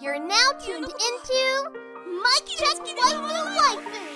You're now tuned into Mic Check Waifu Waifu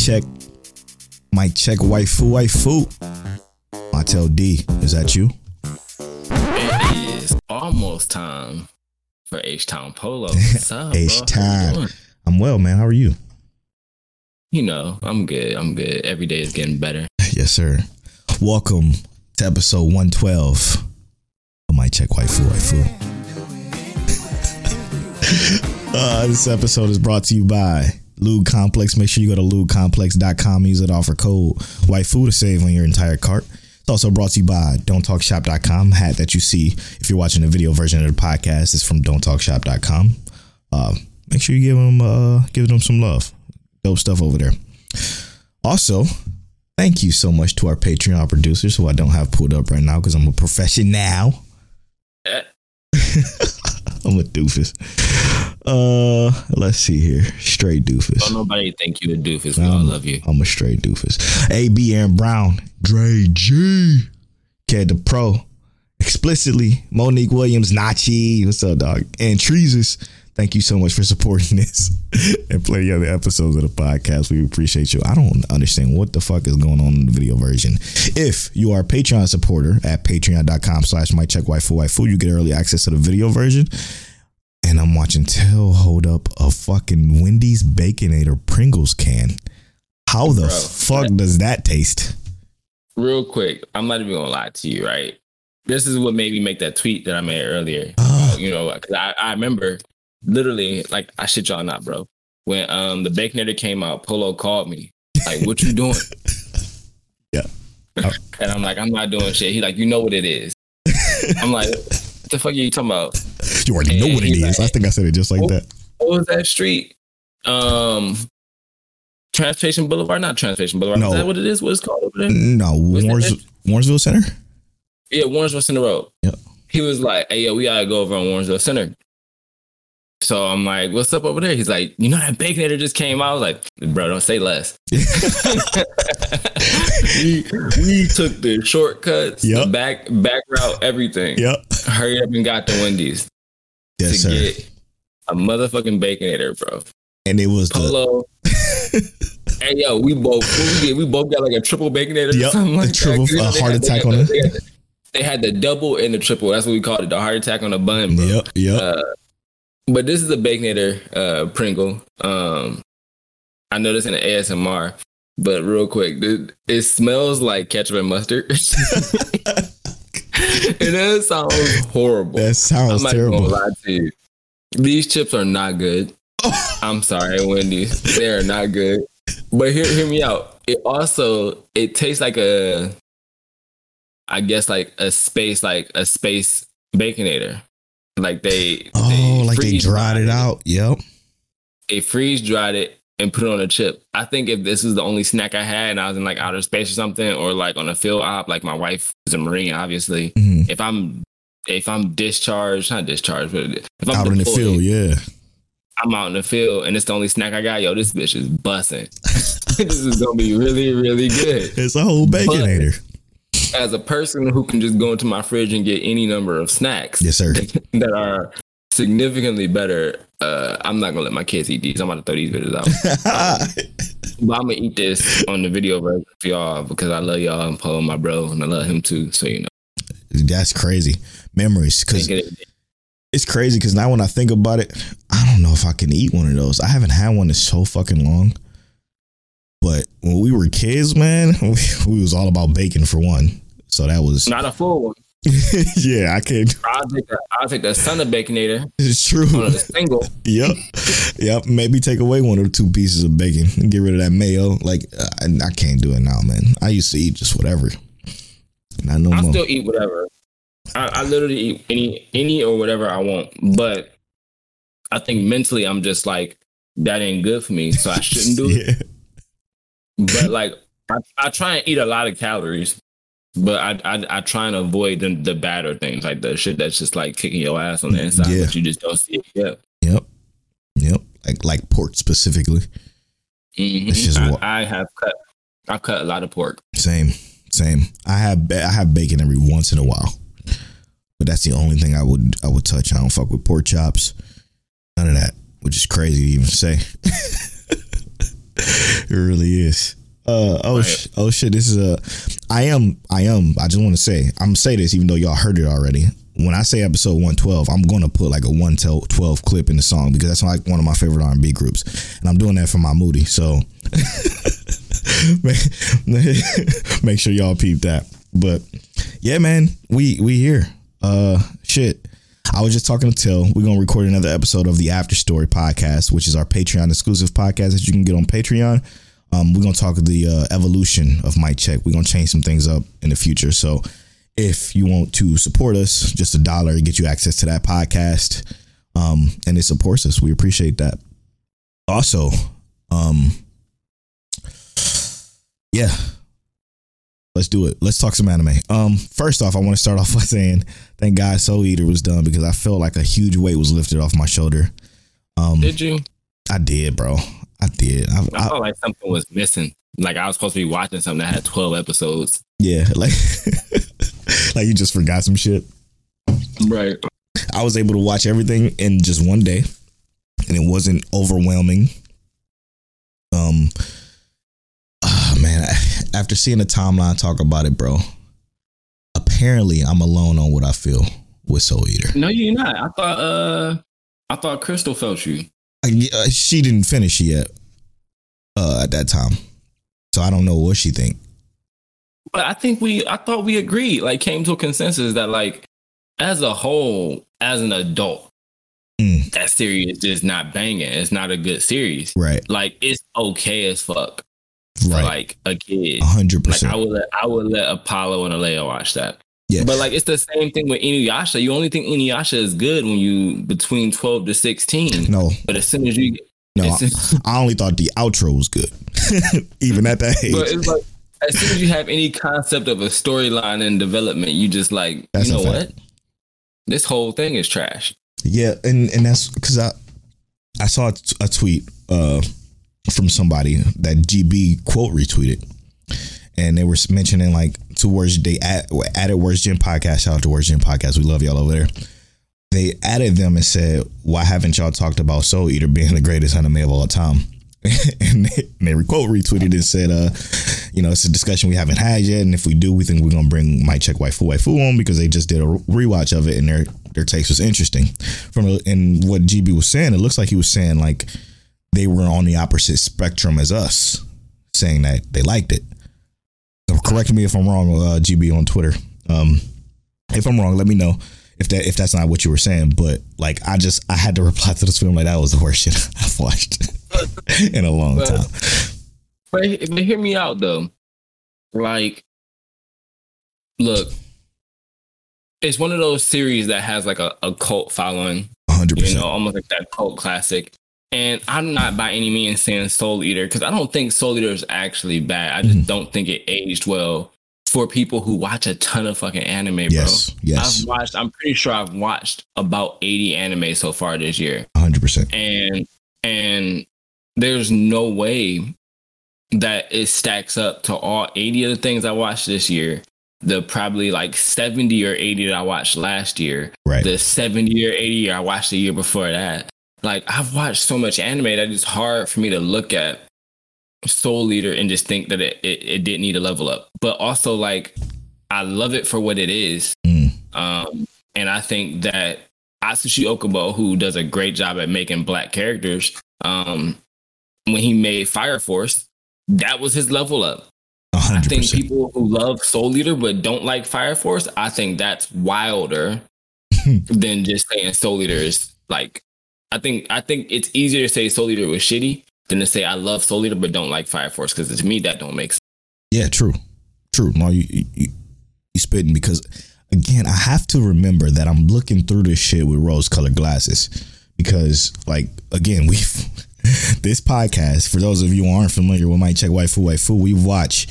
check. Mic check. Waifu, waifu. Montel D, is that you? It is almost time for H Town Polo. What's up, bro? H-Town. I'm well, man. How are you? You know, I'm good. I'm good. Every day is getting better. Yes, sir. Welcome to episode 112 of Mic Check Waifu Waifu. uh, this episode is brought to you by Lube Complex. Make sure you go to lubecomplex.com. Use it offer code waifu to save on your entire cart. It's also brought to you by don'ttalkshop.com. Hat that you see if you're watching the video version of the podcast is from don'ttalkshop.com. Uh, make sure you give them uh, give them some love. Dope stuff over there. Also, thank you so much to our Patreon producers who I don't have pulled up right now because I'm a professional. Eh. I'm a doofus. Uh, let's see here. Straight doofus. Don't nobody think you a doofus. We all Um, love you. I'm a straight doofus. AB Aaron Brown, Dre G, Ked the Pro, explicitly Monique Williams, Nachi. What's up, dog? And Treesus. Thank you so much for supporting this and plenty other episodes of the podcast. We appreciate you. I don't understand what the fuck is going on in the video version. If you are a Patreon supporter at patreon.com slash mic check waifu waifu, you get early access to the video version. And I'm watching Tell hold up a fucking Wendy's Baconator Pringles can. How the Bro. fuck does that taste? Real quick, I'm not even gonna lie to you, right? This is what made me make that tweet that I made earlier. Ah. you know, because I, I remember literally, like, I shit y'all not, bro. When um the Baconator came out, Polo called me, like, "What you doing?" Yeah. and I'm like, "I'm not doing shit." He like, "You know what it is." I'm like, "What the fuck are you talking about?" You already know what it is. Like- I think I said it just like Oh. that. What was that street? Um, Transportation Boulevard, not Transportation Boulevard. No. Is that what it is? What it's called over there? No, Warrens. Warrensville Center? Yeah, Warrensville Center Road. Yep. He was like, "Hey, yo, we gotta go over on Warrensville Center." So I'm like, "What's up over there?" He's like, "You know that Baconator just came out." I was like, "Bro, don't say less." we, we took the shortcuts, Yep. the back back route, everything. Yep. Hurry up and got the Wendy's Yes, to sir. get a motherfucking Baconator, bro. And it was the Polo. hey yo, we both we, get- we both got like a triple baconator. Yep, or something like triple- that. 'Cause, you know, a heart had- attack on the- it. They had, the, they had the double and the triple. That's what we called it, the heart attack on the bun. Bro. Yep, yep. Uh, but this is a baconator uh, Pringle. Um, I know this in the ASMR, but real quick, it, it smells like ketchup and mustard. it does sound horrible. that I'm sounds gonna terrible. lie to you. These chips are not good. I'm sorry, Wendy's. They are not good. But hear hear me out. It also it tastes like a I guess like a space like a space baconator. Like they Oh, like they dried it out. Yep. They freeze dried it and put it on a chip. I think if this is the only snack I had and I was in like outer space or something, or like on a field op, like my wife is a marine, obviously. Mhm. If I'm if I'm discharged, not discharged, but if I'm Out in the field, yeah. I'm out in the field and it's the only snack I got. Yo, this bitch is bussing. this is gonna be really, really good. It's a whole baconator. As a person who can just go into my fridge and get any number of snacks Yes, sir. that are significantly better, uh, I'm not gonna let my kids eat these. I'm about to throw these videos out. but I'm gonna eat this on the video version for y'all because I love y'all and Paul, my bro, and I love him too. So you know, That's crazy. Memories. Because it's crazy because now when I think about it, I don't know if I can eat one of those. I haven't had one in so fucking long. But when we were kids, man, we, we was all about bacon for one. So that was not a full one. yeah, I can't. I'll take the I'll take the son of baconator It's true. on single. yep, yep. Maybe take away one or two pieces of bacon and get rid of that mayo. Like uh, I, I can't do it now, man. I used to eat just whatever. Not no I'll more. still eat whatever. I, I literally eat any any or whatever I want. But I think mentally I'm just like that ain't good for me, so I shouldn't do it. But like I, I try and eat a lot of calories, but I I, I try and avoid the, the badder things like the shit that's just like kicking your ass on the inside, Yeah. but you just don't see it yet. Yep. Yep. Like like pork specifically. Mhm. I, what- I have cut I've cut a lot of pork. Same. Same. I have I have bacon every once in a while. But that's the only thing I would I would touch. I don't fuck with pork chops. None of that. Which is crazy to even say. it really is. Uh oh sh- oh shit this is a I am I am I just want to say I'm gonna say this even though y'all heard it already. When I say episode 112, I'm going to put like a 112 clip in the song because that's like one of my favorite R&B groups. And I'm doing that for my Moody. So make, make sure y'all peep that. But yeah, man, we we here. Uh, shit. I was just talking to Till. We're gonna record another episode of the After Story podcast, which is our Patreon exclusive podcast that you can get on Patreon. Um, we're gonna talk the uh, evolution of Mic Check. We're gonna change some things up in the future. So if you want to support us, just a dollar to get you access to that podcast. Um, and it supports us. We appreciate that. Also, um, yeah, let's do it. Let's talk some anime. Um, first off, I want to start off by saying thank God Soul Eater was done because I felt like a huge weight was lifted off my shoulder. Um, Did you? I did, bro. I did. I, I I, felt like something was missing. Like I was supposed to be watching something that had twelve episodes. yeah, like like you just forgot some shit. Right. I was able to watch everything in just one day, and it wasn't overwhelming. Um, ah, man, I- after seeing the timeline talk about it, bro, apparently I'm alone on what I feel with Soul Eater. No, you're not. I thought uh I thought Crystal felt you. I, uh, she didn't finish yet uh, at that time, so I don't know what she think. But I think we I thought we agreed, like came to a consensus that like as a whole, as an adult, Mm. that series is just not banging. It's not a good series. Right, Like it's okay as fuck for right, like a kid. hundred Like I would let I would let Apollo and Alea watch that. Yeah. But like it's the same thing with Inuyasha. You only think Inuyasha is good when you between twelve to sixteen. No, But as soon as you no, as I only thought the outro was good, even at that age. but it's like as soon as you have any concept of a storyline and development, you just like That's you know what? This whole thing is trash. Yeah, and and that's because I I saw a, t- a tweet uh from somebody that GB quote retweeted, and they were mentioning like two words they add, added Worst Gen podcast. Shout out to Worst Gen podcast. We love y'all over there. They added them and said, "Why haven't y'all talked about Soul Eater being the greatest anime of all time?" and they, they quote retweeted and said, "Uh, you know, it's a discussion we haven't had yet, and if we do, we think we're gonna bring Mic Check Waifu Waifu on because they just did a rewatch of it, and their their takes was interesting. From and what GB was saying, it looks like he was saying like they were on the opposite spectrum as us, saying that they liked it. Correct me if I'm wrong, uh, GB on Twitter. Um, if I'm wrong, let me know if that if that's not what you were saying. But like, I just I had to reply to this film like that was the worst shit I've watched in a long But- time. But, but hear me out though. Like, look, it's one of those series that has like a, a cult following. hundred you percent. know, almost like that cult classic. And I'm not by any means saying Soul Eater because I don't think Soul Eater is actually bad. I just Mhm. don't think it aged well for people who watch a ton of fucking anime, bro. Yes, yes, I've watched, I'm pretty sure I've watched about 80 anime so far this year. hundred percent. And, and there's no way that it stacks up to all 80 of the things I watched this year. The probably like 70 or 80 that I watched last year Right. the 70 or 80 I watched the year before that. Like I've watched so much anime that it's hard for me to look at Soul Eater and just think that it, it, it didn't need a level up. But also like I love it for what it is. Mm. Um, and I think that Atsushi Okubo, who does a great job at making black characters, um, when he made Fire Force, that was his level up. A I hundred think people who love Soul Eater but don't like Fire Force, I think that's wilder than just saying Soul Eater is like. I think I think it's easier to say Soul Eater was shitty than to say I love Soul Eater but don't like Fire Force because to me that don't make sense. Yeah, true, true. No, you you, you spitting because again, I have to remember that I'm looking through this shit with rose colored glasses because, like, again, we've this podcast. For those of you who aren't familiar with Mic Check Waifu Waifu, we watch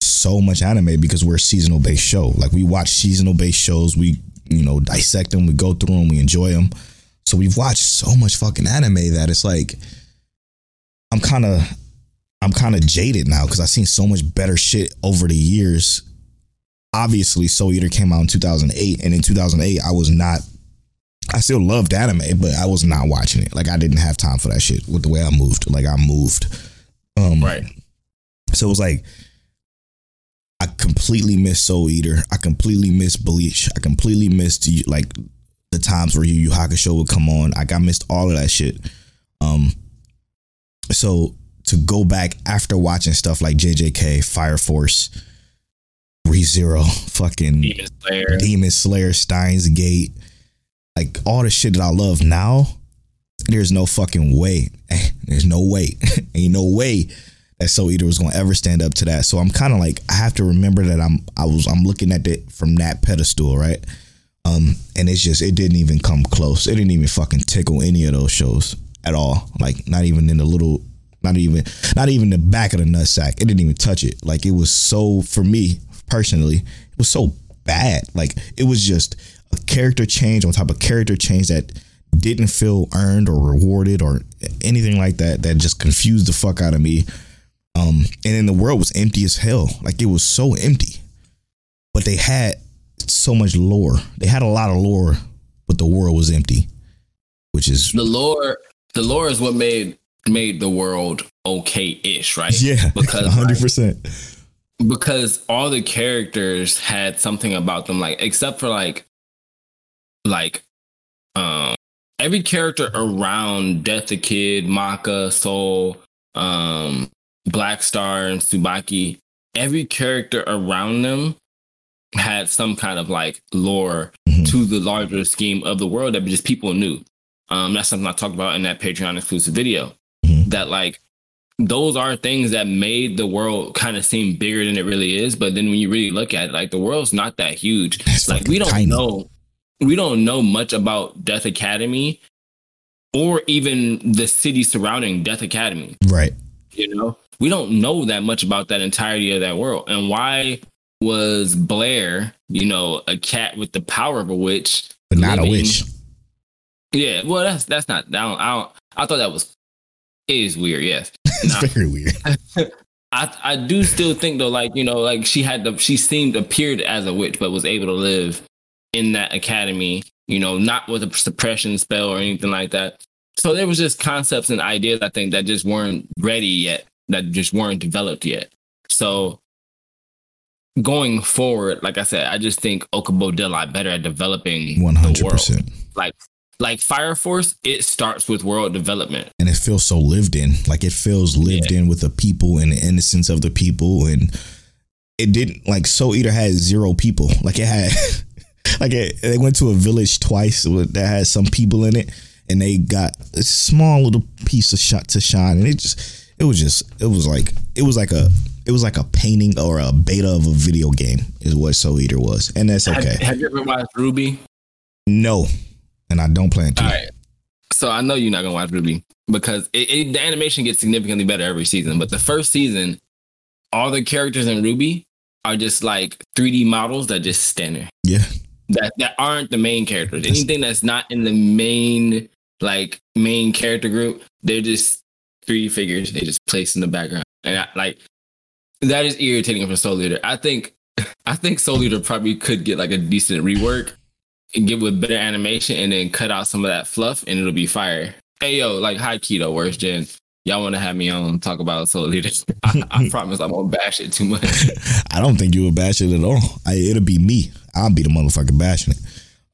so much anime because we're a seasonal based show. Like we watch seasonal based shows. We you know dissect them. We go through them. We enjoy them. So we've watched so much fucking anime that it's like I'm kind of I'm kind of jaded now because I've seen so much better shit over the years. Obviously, Soul Eater came out in 2008, and in 2008, I was not. I still loved anime, but I was not watching it. Like I didn't have time for that shit with the way I moved. Like I moved. Um, Right. So it was like I completely missed Soul Eater. I completely missed Bleach. I completely missed like the times where Yu Yu Hakusho would come on. Like I missed all of that shit. Um, so to go back after watching stuff like JJK, Fire Force, ReZero, fucking Demon Slayer. Demon Slayer, Steins Gate, like all the shit that I love now, there's no fucking way. There's no way. Ain't no way that Soul Eater was gonna ever stand up to that. So I'm kind of like I have to remember that I'm I was I'm looking at it from that pedestal, right? Um, and it's just it didn't even come close. It didn't even fucking tickle any of those shows at all. Like not even in the little, not even not even the back of the nutsack. It didn't even touch it. Like it was so for me personally, it was so bad. Like it was just a character change on top of character change that didn't feel earned or rewarded or anything like that. That just confused the fuck out of me. Um, and then the world was empty as hell. Like it was so empty, but they had so much lore. They had a lot of lore, but the world was empty, which is The lore, the lore is what made made the world okay-ish, right? yeah, because hundred like, percent. because all the characters had something about them, like except for like, like, um, every character around Death the Kid, Maka, Soul, um, Black Star, and Tsubaki, every character around them had some kind of like lore Mhm. to the larger scheme of the world that just people knew. Um, that's something I talked about in that Patreon exclusive video. Mhm. That like those are things that made the world kind of seem bigger than it really is. But then when you really look at it, like the world's not that huge. It's like we don't tiny. know, we don't know much about Death Academy, or even the city surrounding Death Academy. Right. You know, we don't know that much about that entirety of that world. And why was Blair, you know, a cat with the power of a witch, But not a witch. Yeah, well, that's that's not. I don't. I, don't, I thought that was it is weird. Yes, It's Nah. very weird. I I do still think though, like you know, like she had the she seemed appeared as a witch, but was able to live in that academy. You know, not with a suppression spell or anything like that. So there was just concepts and ideas I think that just weren't ready yet, that just weren't developed yet. So going forward, like I said, I just think Okubo did a lot better at developing One hundred world. percent. Like like Fire Force, it starts with world development. And it feels so lived in. Like it feels lived in with the people and the innocence of the people. And it didn't like Soul Eater had zero people. Like it had like it, they went to a village twice that had some people in it and they got a small little piece of shot to shine and it just it was just it was like it was like a it was like a painting or a beta of a video game is what Soul Eater was and that's okay Have, you ever watched Ruby? no and I don't plan to All right. So I know you're not gonna watch Ruby because it, it, the animation gets significantly better every season. But the first season, all the characters in Ruby are just like 3D models that just stand there. yeah That that aren't the main characters. Anything that's not in the main like main character group, they're just 3D figures. They just placed in the background, and I, like that is irritating for Soul Eater. I think I think Soul Eater probably could get like a decent rework and get with better animation and then cut out some of that fluff and it'll be fire. Hey yo, like high keto, worst gen. Y'all want to have me on talk about Soul Eater? I, I promise I won't bash it too much. I don't think you will bash it at all. I, it'll be me. I'll be the motherfucker bashing it.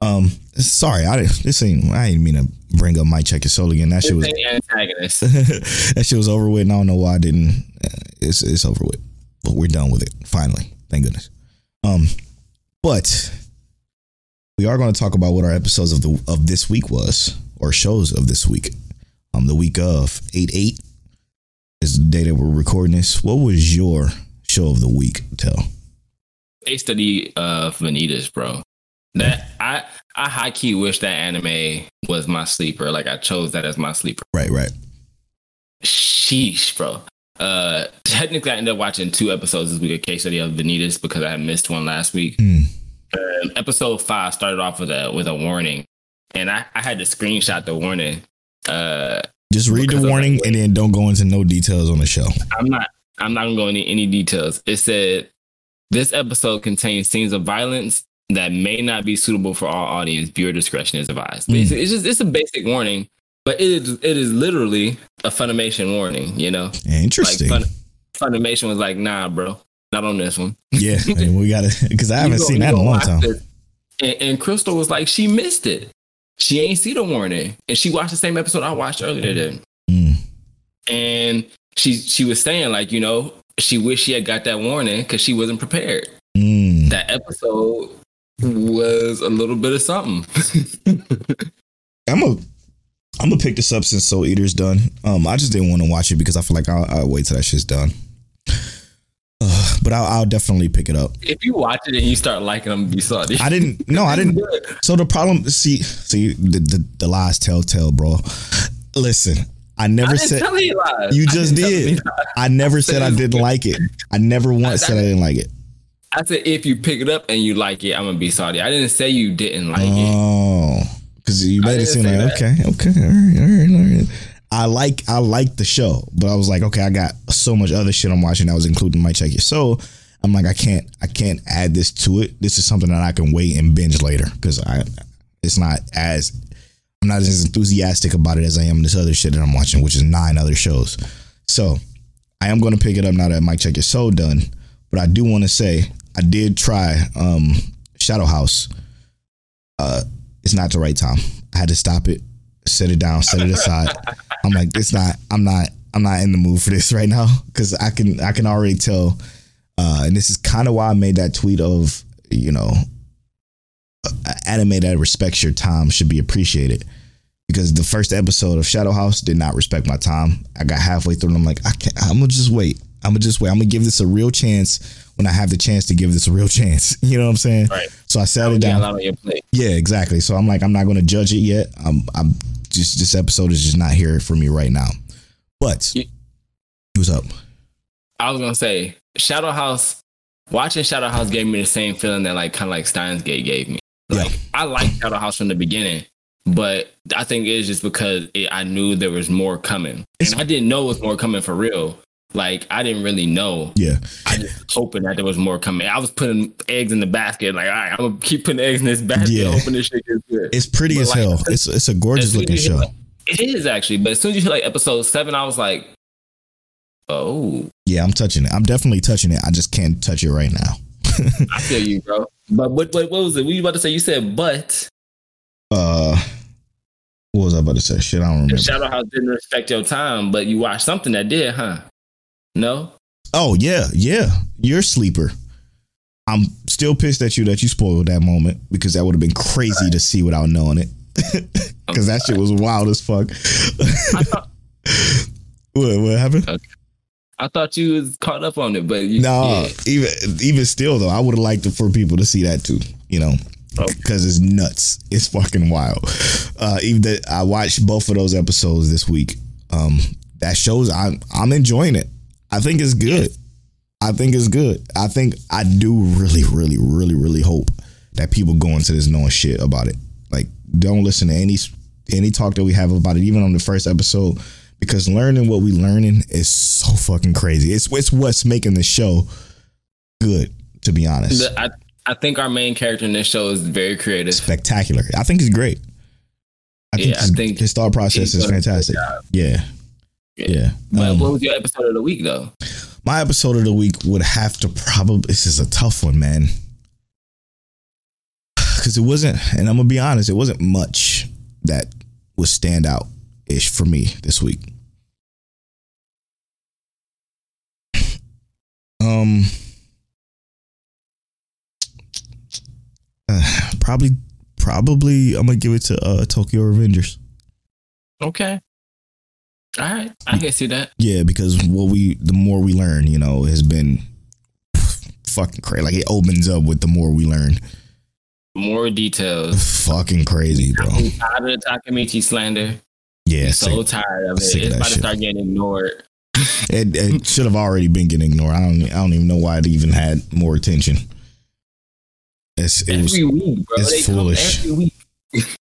Um, sorry, I didn't. This ain't. I didn't mean to bring up my check your soul again. That shit was. Antagonist. that shit was over with. And I don't know why I didn't. Uh, it's it's over with. But we're done with it finally. Thank goodness. Um, but we are going to talk about what our episodes of the of this week was or shows of this week. Um, the week of eight eight is the day that we're recording this. What was your show of the week? Tell. They study of Vanitas, bro. That I I high key wish that anime was my sleeper. Like I chose that as my sleeper. Right, right. Sheesh, bro. Uh, technically, I ended up watching two episodes this week of Case Study of Vanitas because I had missed one last week. Hmm. Um, episode five started off with a with a warning, and I, I had to screenshot the warning. Uh, Just read the warning that and then don't go into no details on the show. I'm not I'm not gonna go into any details. It said this episode contains scenes of violence that may not be suitable for all audience. Viewer discretion is advised. Mm. Basically, It's just it's a basic warning, but it is it is literally a Funimation warning. You know, Interesting. like Fun, Funimation was like, nah, bro, not on this one. yeah, and we got to because I haven't go- seen that in a long time. And, and Crystal was like, she missed it. She ain't see the warning, and she watched the same episode I watched earlier. Then Mm. and she she was saying like you know she wished she had got that warning because she wasn't prepared Mm. that episode was a little bit of something I'm a I'm gonna pick this up since Soul Eater's done. Um, I just didn't want to watch it because I feel like I'll, I'll wait till that shit's done. Uh, but I'll, I'll definitely pick it up. if you watch it and you start liking them be sorry I didn't. No, I didn't. So the problem, see, see, the the, the lies telltale, bro. Listen, I never I said you you I just did. you. I never said I didn't like it. I never once said I didn't like it. I said if you pick it up and you like it, I'm gonna be sorry. I didn't say you didn't like it. Because you made it seem like okay, okay, all right, all right, all right. I like I like the show, but I was like, okay, I got so much other shit I'm watching that was including my check it. So I'm like, I can't I can't add this to it. This is something that I can wait and binge later because I it's not as I'm not as enthusiastic about it as I am this other shit that I'm watching, which is nine other shows. So I am going to pick it up now that my check is so done. But I do want to say I did try um Shadow House. Uh, it's not the right time. I had to stop it, set it down, set it aside. I'm like, it's not. I'm not. I'm not in the mood for this right now because I can. I can already tell. Uh, and this is kind of why I made that tweet of you know, anime that respects your time should be appreciated. Because the first episode of Shadow House did not respect my time. I got halfway through and I'm like, I can't. I'm gonna just wait. I'm gonna just wait. I'm gonna give this a real chance when I have the chance to give this a real chance. You know what I'm saying? Right. So I set it Get a down. lot on your plate. Yeah, exactly. So I'm like, I'm not going to judge it yet. I'm, I'm just this episode is just not here for me right now. But You- what's up? I was gonna say Shadow House. Watching Shadow House gave me the same feeling that like kind of like Steins Gate gave me. Like Yeah. I liked Shadow House from the beginning, but I think it's just because it, I knew there was more coming, It's- and I didn't know it was more coming for real. Like I didn't really know. Yeah, I just was hoping that there was more coming. I was putting eggs in the basket. Like all right, I'm gonna keep putting eggs in this basket. Yeah. Hoping this shit gets good. it's pretty But, as like, hell. It's it's a gorgeous looking show. like- It is actually, but as soon as you hit like episode seven, I was like, oh. Yeah, I'm touching it. I'm definitely touching it. I just can't touch it right now. I feel you, bro. But what, what, what was it? What were you about to say? You said, but Uh, what was I about to say? Shit, I don't remember. Shadow House didn't respect your time, but you watched something that did, huh? No? Oh yeah, yeah. You're a sleeper. I'm still pissed at you that you spoiled that moment because that would have been crazy to see without knowing it. Because that shit was wild as fuck. I thought, what, what happened? I thought you was caught up on it, but you, No, yeah. even even still though, I would have liked for people to see that too. You know, Okay. because it's nuts. It's fucking wild. Uh, even that I watched both of those episodes this week. Um, that shows I'm I'm enjoying it. I think it's good. I think it's good. I think I do really, really, really, really hope that people go into this knowing shit about it. Like, don't listen to any any talk that we have about it, even on the first episode, because learning what we learning is so fucking crazy. It's it's what's making the show good. To be honest, I, I think our main character in this show is very creative. spectacular. I think he's great. I think, Yeah, I his, think his thought process is done a good fantastic. Yeah, Yeah. But Um, what was your episode of the week, though? my episode of the week would have to probably this is a tough one man because it wasn't and i'm gonna be honest it wasn't much that would stand out ish for me this week um uh, probably probably i'm gonna give it to uh tokyo revengers Okay. All right. I can see that. Yeah, because what we the more we learn, you know, has been fucking crazy. Like it opens up with the more we learn. More details. Fucking crazy, bro. I'm tired of the Takemichi slander. Yeah, so sick. tired of it. of It's that about to start getting ignored. it, it should have already been getting ignored. I don't. I don't even know why it even had more attention. It's it was, every week, bro. it's they foolish. every week.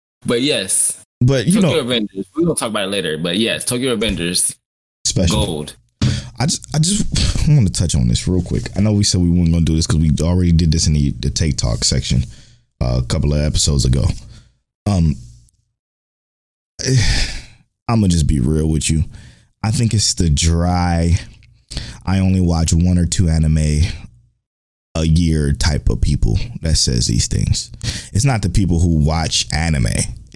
but yes, but you Tokyo know, Avengers. We're gonna talk about it later. But yes, Tokyo Revengers special. gold. I just, I just want to touch on this real quick. I know we said we weren't going to do this because we already did this in the, the Take Talk section uh, a couple of episodes ago. Um, I'm gonna just be real with you. I think it's the dry. I only watch one or two anime a year type of people that says these things. It's not the people who watch anime.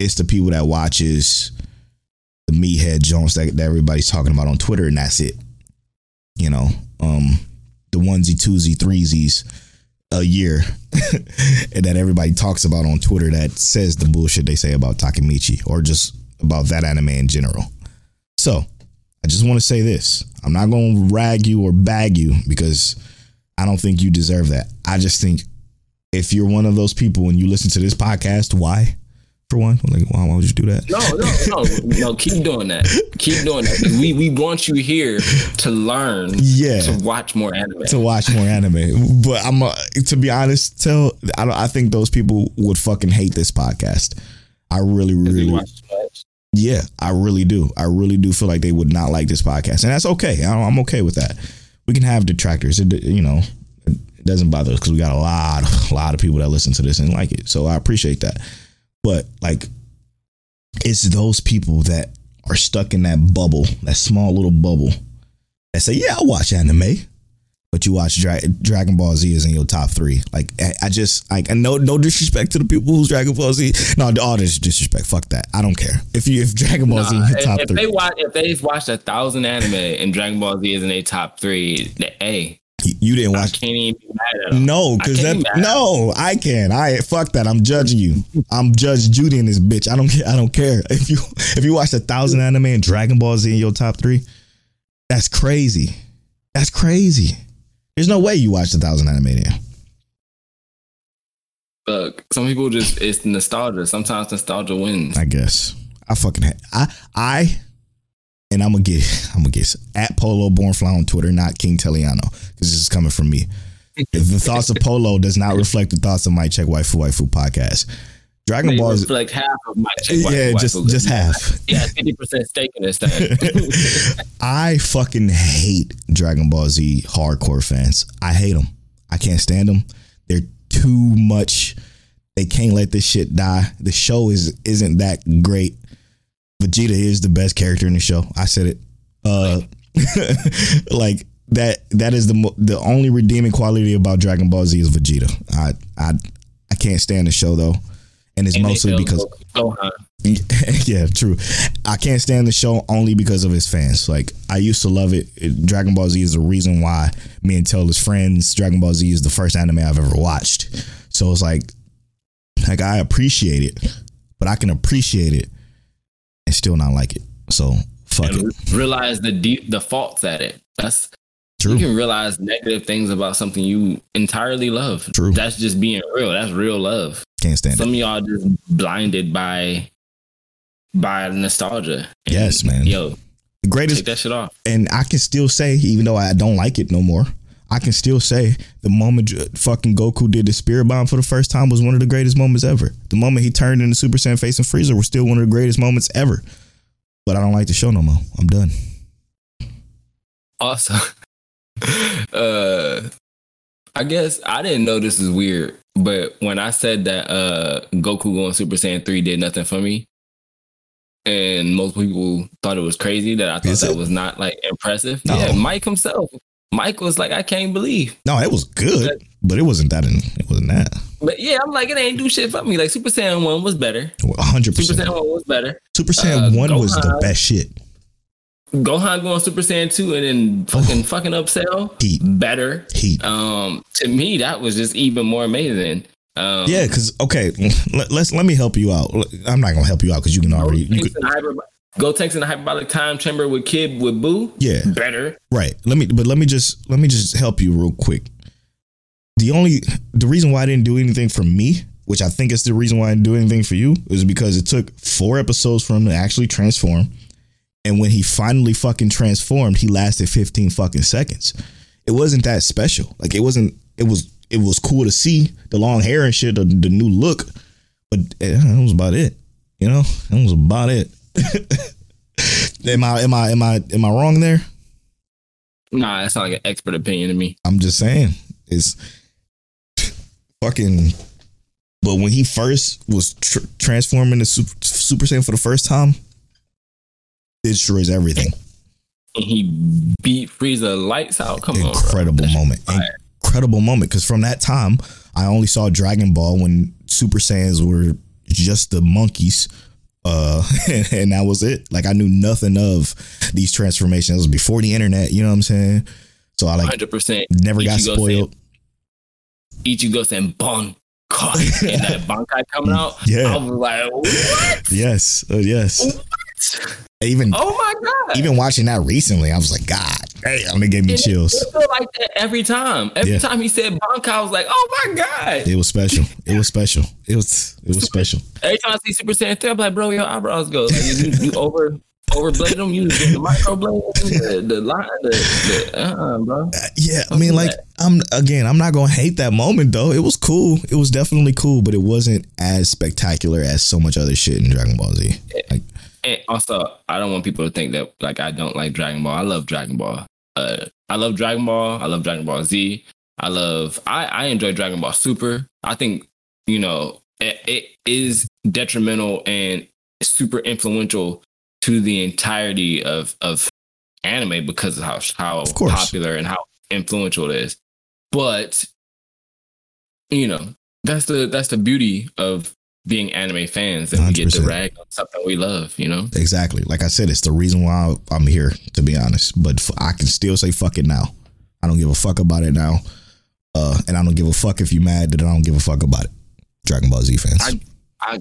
It's the people that watches the meathead Jones that, that everybody's talking about on Twitter, and that's it you know, um, the onesie, twosie, threesies a year and that everybody talks about on Twitter that says the bullshit they say about Takemichi or just about that anime in general. So I just want to say this. I'm not going to rag you or bag you because I don't think you deserve that. I just think if you're one of those people and you listen to this podcast, why? For one, like, why, why would you do that? No, no, no, no. Keep doing that. Keep doing that. We we want you here to learn. Yeah. To watch more anime. to watch more anime. But I'm uh, to be honest, tell I don't, I think those people would fucking hate this podcast. I really, really, watch too much. yeah, I really do. I really do feel like they would not like this podcast, and that's okay. I- I'm okay with that. We can have detractors. It, you know, it doesn't bother us because we got a lot, a lot of people that listen to this and like it. So I appreciate that. But like, it's those people that are stuck in that bubble, that small little bubble, that say, "Yeah, I watch anime." But you watch Dra- Dragon Ball Z is in your top three. Like I, I just like and no no disrespect to the people who's Dragon Ball Z. No, all this disrespect. Fuck that. I don't care. If you if Dragon Ball Z is in your if, top if three, they watch, if they've watched a thousand anime and Dragon Ball Z is in their top three, hey, you didn't I watch. can't even be mad at them. No, I because can't that be no, I can. I fuck that. I'm judging you. I'm Judge Judy in this bitch. I don't care. I don't care if you if you watched a thousand anime and Dragon Ball Z in your top three. That's crazy. That's crazy. There's no way you watched a thousand anime there. Look, some people just it's nostalgia. Sometimes nostalgia wins. I guess I fucking ha- I I and I'm gonna get I'm gonna get at Polo Born Fly on Twitter, not King Teliano, because this is coming from me. The thoughts of Polo does not reflect the thoughts of Mic Check Waifu Waifu podcast. Dragon They Ball is like half of my check. yeah, just just half. Yeah, fifty percent stake in this thing. I fucking hate Dragon Ball Z hardcore fans. I hate them. I can't stand them. They're too much. They can't let this shit die. The show is isn't that great. Vegeta is the best character in the show. I said it. Uh, like that. That is the mo- the only redeeming quality about Dragon Ball Z is Vegeta. I I I can't stand the show though, and it's And mostly because Gohan. yeah, true. I can't stand the show only because of his fans. Like I used to love it. It- Dragon Ball Z is the reason why me and Taylor's friends. Dragon Ball Z is the first anime I've ever watched. So it's like, like I appreciate it, but I can appreciate it and still not like it. So fuck and it. realize the deep the faults at it. That's True. you can realize negative things about something you entirely love. True. That's just being real. That's real love. Can't stand it. Some it. of y'all just blinded by by nostalgia. And, Yes, man. Yo, The greatest take that shit off. and I can still say, even though I don't like it no more, I can still say the moment fucking Goku did the Spirit Bomb for the first time was one of the greatest moments ever. The moment he turned into Super Saiyan facing Frieza was still one of the greatest moments ever. But I don't like the show no more. I'm done. Awesome. uh, I guess I didn't know this is weird, but when I said that uh Goku going Super Saiyan three did nothing for me, and most people thought it was crazy that I thought Is that it? was not like impressive. No. Yeah, Mike himself. Mike was like, I can't believe. No, it was good, but it wasn't that. In, it wasn't that. But yeah, I'm like, it ain't do shit for me. Like Super Saiyan one was better. 100. Super percent Saiyan one was better. Super Saiyan uh, One was the best shit. Gohan going Super Saiyan two and then fucking fucking up Cell Heat. better. Heat. Um, to me, that was just even more amazing. Um, Yeah, because okay, let, let's let me help you out. I'm not gonna help you out because you can already. You could, in the hyper- Gotenks in the hyperbolic time chamber with Kid with Boo. yeah. Better. Right. Let me but let me just let me just help you real quick. The only the reason why I didn't do anything for me which I think is the reason why I didn't do anything for you, is because it took four episodes for him to actually transform. And when he finally fucking transformed, he lasted 15 fucking seconds. It wasn't that special. Like it wasn't. It was. It was cool to see the long hair and shit, the, the new look, but eh, that was about it. You know, that was about it. am I? Am I? Am I? Am I wrong there? Nah, that's not like an expert opinion to me. I'm just saying. It's fucking. But when he first was tr- transforming to Super, Super Saiyan for the first time, it destroys everything. And he beat Frieza lights out. Come on. Incredible That's moment. Incredible moment. Because from that time, I only saw Dragon Ball when Super Saiyans were just the monkeys. Uh, and that was it. Like I knew nothing of these transformations. It was before the internet. You know what I'm saying? So I like Hundred percent. never got Ichigo spoiled. Ichigo saying Bon and that Bankai coming out. Yeah. I was like, what? Yes, uh, yes. Even Oh my god! even watching that recently, I was like, God, damn, it gave me And chills. It felt like that every time. Every Yeah. time he said Bankai, I was like, oh my god! It was special. It was special. It was it was special. Every time I see Super Saiyan 3, I'm like, bro, your eyebrows go. Like, you, you over overblade them. You get the microblade, the, the line, the, the uh, bro. Uh, Yeah, I mean, like I'm again, I'm not gonna hate that moment though. It was cool. It was definitely cool, but it wasn't as spectacular as so much other shit in Dragon Ball Z. Like, And also, I don't want people to think that like I don't like Dragon Ball. I love Dragon Ball. Uh, I love Dragon Ball. I love Dragon Ball Z. I love. I I enjoy Dragon Ball Super. I think you know it, it is detrimental and super influential to the entirety of of anime because of how how Of popular and how influential it is. But you know that's the that's the beauty of being anime fans that we get to 100%. rag on something we love. You know. exactly. Like I said, it's the reason why I'm here, to be honest. But f- I can still say fuck it now. I don't give a fuck about it now. Uh, and I don't give a fuck if you're mad that I don't give a fuck about it. Dragon Ball Z fans. I I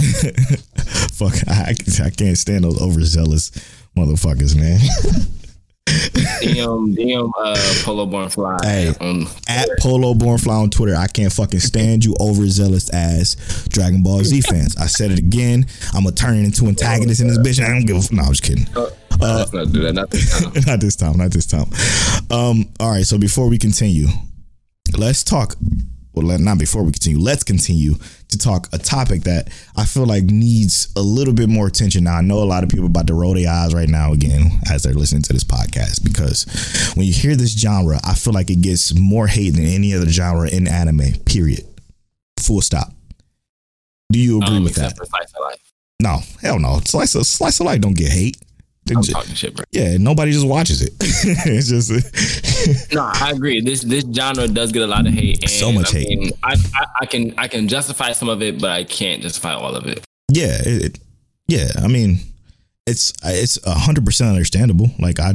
fuck, I, I can't stand those overzealous motherfuckers, man. DM DM uh Polo Born Fly Hey. on at Polo Born Fly on Twitter. I can't fucking stand you overzealous ass Dragon Ball Z fans. I said it again. I'm gonna turn it into antagonist in this bitch. I don't give a f- no. I'm just kidding. uh, let's not do that. Not this time. not this time. Not this time. Um. All right. So before we continue, let's talk. Well, let- not before we continue. Let's continue to talk a topic that I feel like needs a little bit more attention. Now, I know a lot of people about to roll their eyes right now again as they're listening to this podcast because when you hear this genre, I feel like it gets more hate than any other genre in anime. Period. Full stop. Do you agree Um, with that? for Slice of Life. No, hell no. Slice of slice of life don't get hate. They I'm ju- talking shit, bro. yeah, nobody just watches it. it's just No, I agree. This this genre does get a lot of hate. And, So much I hate. Mean, I, I I can I can justify some of it, but I can't justify all of it. yeah, it, it- yeah. I mean, it's it's a hundred percent understandable. Like I,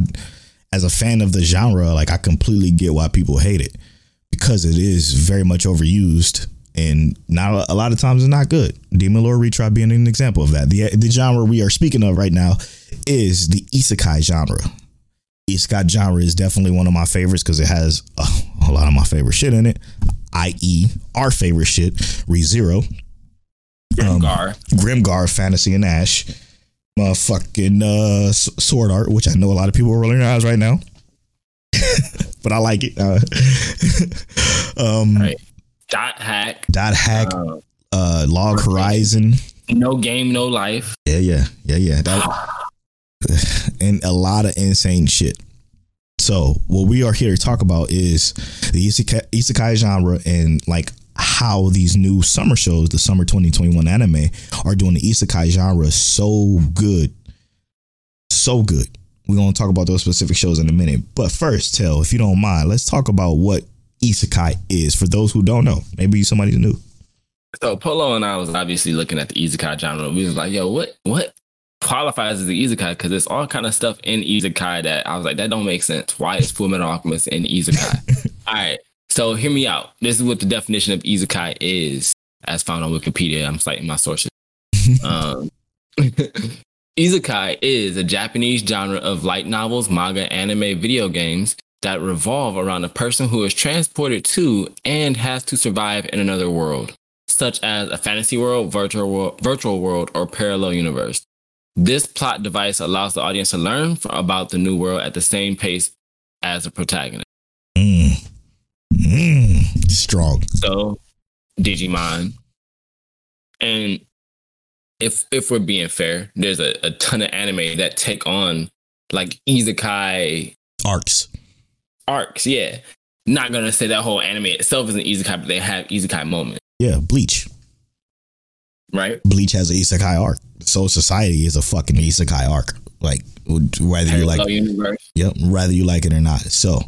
as a fan of the genre, like I completely get why people hate it because it is very much overused and not a, lot of times it's not good. Demon Lord retry being an example of that. The the genre we are speaking of right now is the isekai genre. Isekai genre is definitely one of my favorites because it has a, a lot of my favorite shit in it, i.e., our favorite shit, ReZero. Um, Gar. Grimgar, Fantasy and Ash, motherfucking uh, S- Sword Art, which I know a lot of people are rolling their eyes right now, but I like it. Uh, um, Right. Dot hack. Dot Hack, Uh, uh, Log Horizon, no game, no life. yeah, yeah, yeah, yeah, that, and a lot of insane shit. So, what we are here to talk about is the isekai, isekai genre and like how these new summer shows, the summer 2021 anime, are doing the isekai genre so good. So good. We're going to talk about those specific shows in a minute. But first, Tell, if you don't mind, let's talk about what isekai is for those who don't know. Maybe somebody's new. So Polo and I was obviously looking at the isekai genre. We was like, yo, what what qualifies as the isekai? Because there's all kind of stuff in isekai that I was like, that don't make sense. Why is Full Metal Alchemist in isekai? all right. So hear me out. This is what the definition of isekai is, as found on Wikipedia. I'm citing my sources. um, isekai is a Japanese genre of light novels, manga, anime, video games that revolve around a person who is transported to and has to survive in another world such as a fantasy world, virtual world, virtual world, or parallel universe. This plot device allows the audience to learn about the new world at the same pace as the protagonist. Mm. Mm. Strong. So, Digimon, and if if we're being fair, there's a, a ton of anime that take on like isekai Arcs. Arcs. Yeah, not gonna say that whole anime itself is an isekai, but they have isekai moments, Yeah, Bleach. right? Bleach has an isekai arc. Soul Society is a fucking isekai arc. Like whether you like universe. Yep, whether you like it or not. So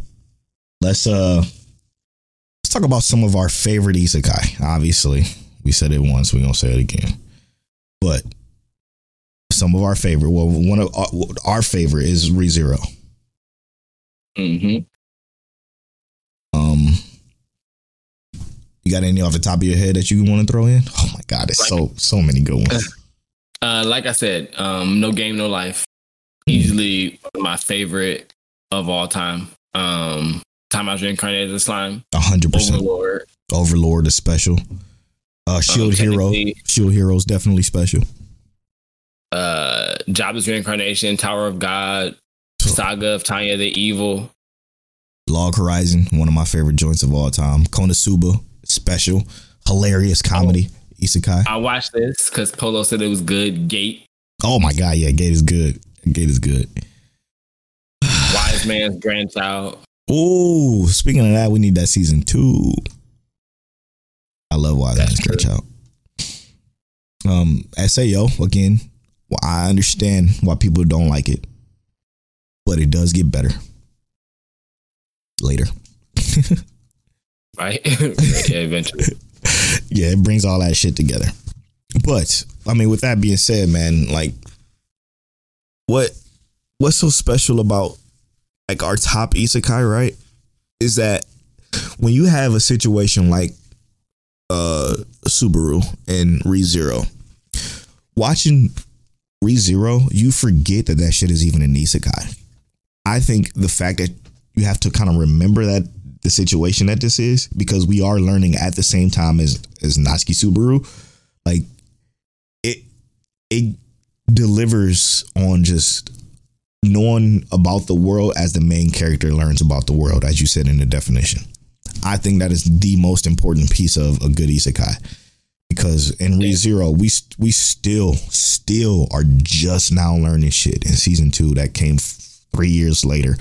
let's uh let's talk about some of our favorite isekai. Obviously, we said it once, we're gonna say it again. But some of our favorite, well, one of our, our favorite is ReZero. hmm Um you got any off the top of your head that you want to throw in? Oh my god, it's so so many good ones. Uh, like I said, um, no game, no life. Easily my favorite of all time. Um, time I was reincarnated as a slime. Hundred percent. Overlord. Overlord is special. Uh Shield Um, Hero. Shield Hero is definitely special. uh Jobless reincarnation, Tower of God, Saga of Tanya the Evil. Log Horizon, one of my favorite joints of all time. Konosuba, special, hilarious comedy. Isekai. I watched this because Polo said it was good. Gate, Oh my god, yeah, Gate is good. Gate is good. Wise Man's Grandchild. Oh, speaking of that, we need that season two. I love Wise That's Man's true. Grandchild. Um, SAO again. Well, I understand why people don't like it, but it does get better later. Right? yeah, eventually. yeah, it brings all that shit together. But I mean, with that being said, man, like, what what's so special about like our top isekai, right? Is that when you have a situation like uh Subaru and ReZero, watching ReZero, you forget that that shit is even an isekai. I think the fact that you have to kind of remember that the situation that this is because we are learning at the same time as as Natsuki Subaru, like it it delivers on just knowing about the world as the main character learns about the world, as you said in the definition. I think that is the most important piece of a good isekai because in ReZero we we still still are just now learning shit in season two that came three years later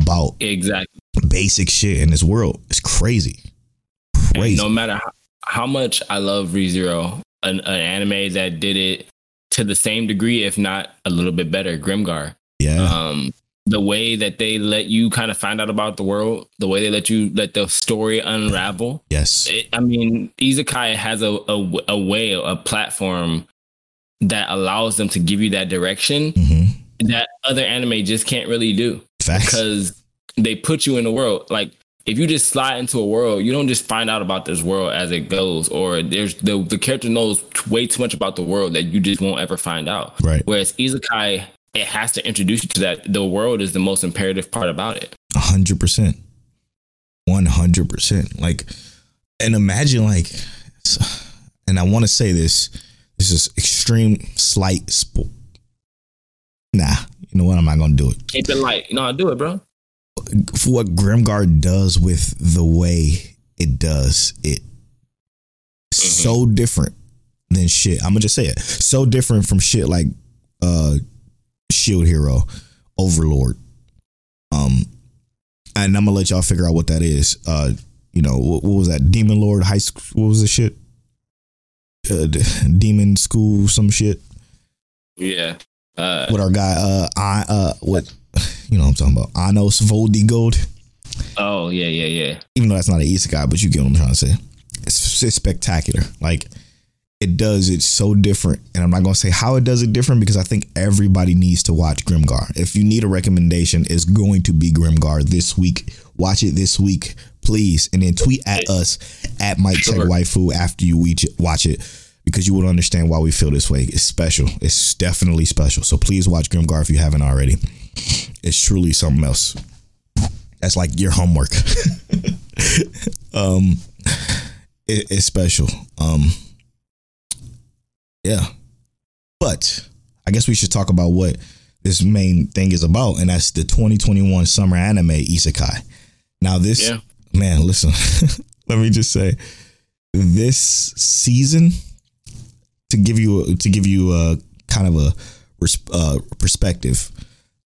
about Exactly. basic shit in this world. It's crazy. And Crazy. no matter how, how much I love ReZero, an, an anime that did it to the same degree, if not a little bit better, Grimgar. yeah. Um, the way that they let you kind of find out about the world, the way they let you let the story unravel. yes. It, I mean, Isekai has a, a a way, a platform that allows them to give you that direction hmm that other anime just can't really do Facts. because they put you in the world. Like if you just slide into a world, you don't just find out about this world as it goes, or there's the the character knows way too much about the world that you just won't ever find out. Right. Whereas Isekai, it has to introduce you to that. The world is the most imperative part about it. A hundred percent. One hundred percent. Like, and imagine like, and I want to say this. This is extreme slight. Spo- nah, you know what? I'm not gonna do it. Keep it light. No, I'll do it, bro. For what Grimgar does with the way it does it, so different than shit. I'm gonna just say it. So different from shit like uh Shield Hero, Overlord. Um, and I'm gonna let y'all figure out what that is. Uh, you know, what, what was that? Demon Lord High School. What was the shit? Uh, Demon School, some shit. Yeah. Uh, With our guy, uh, I, uh, what, you know, what I'm talking about Anos Voldigoad. oh yeah, yeah, yeah. Even though that's not an isekai, but you get what I'm trying to say. It's, it's spectacular. Like it does it so different, and I'm not gonna say how it does it different because I think everybody needs to watch Grimgar. If you need a recommendation, it's going to be Grimgar this week. Watch it this week, please, and then tweet at us at Mic Check Sure. Waifu after you watch it because you will understand why we feel this way. It's special. It's definitely special. So please watch Grimgar if you haven't already. It's truly something else. That's like your homework. um it, it's special. Um, yeah, but I guess we should talk about what this main thing is about, and that's the 2021 summer anime Isekai. Now, this Yeah. man, listen, let me just say, this season to give you to give you a kind of a uh, perspective.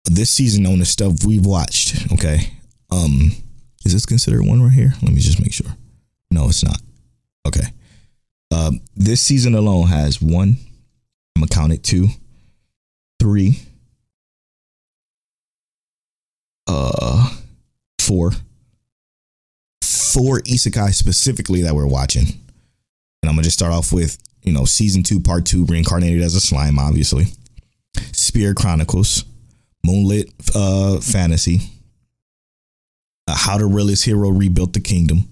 This season on the stuff we've watched, okay. Um, is this considered one right here? Let me just make sure. No, it's not. Okay. Um, this season alone has one. I'm gonna count it two, three, uh, four, four isekai specifically that we're watching. And I'm gonna just start off with you know season two, part two, reincarnated as a slime, obviously. Spirit Chronicles, Moonlit uh, Fantasy, uh, How the Realist Hero Rebuilt the Kingdom,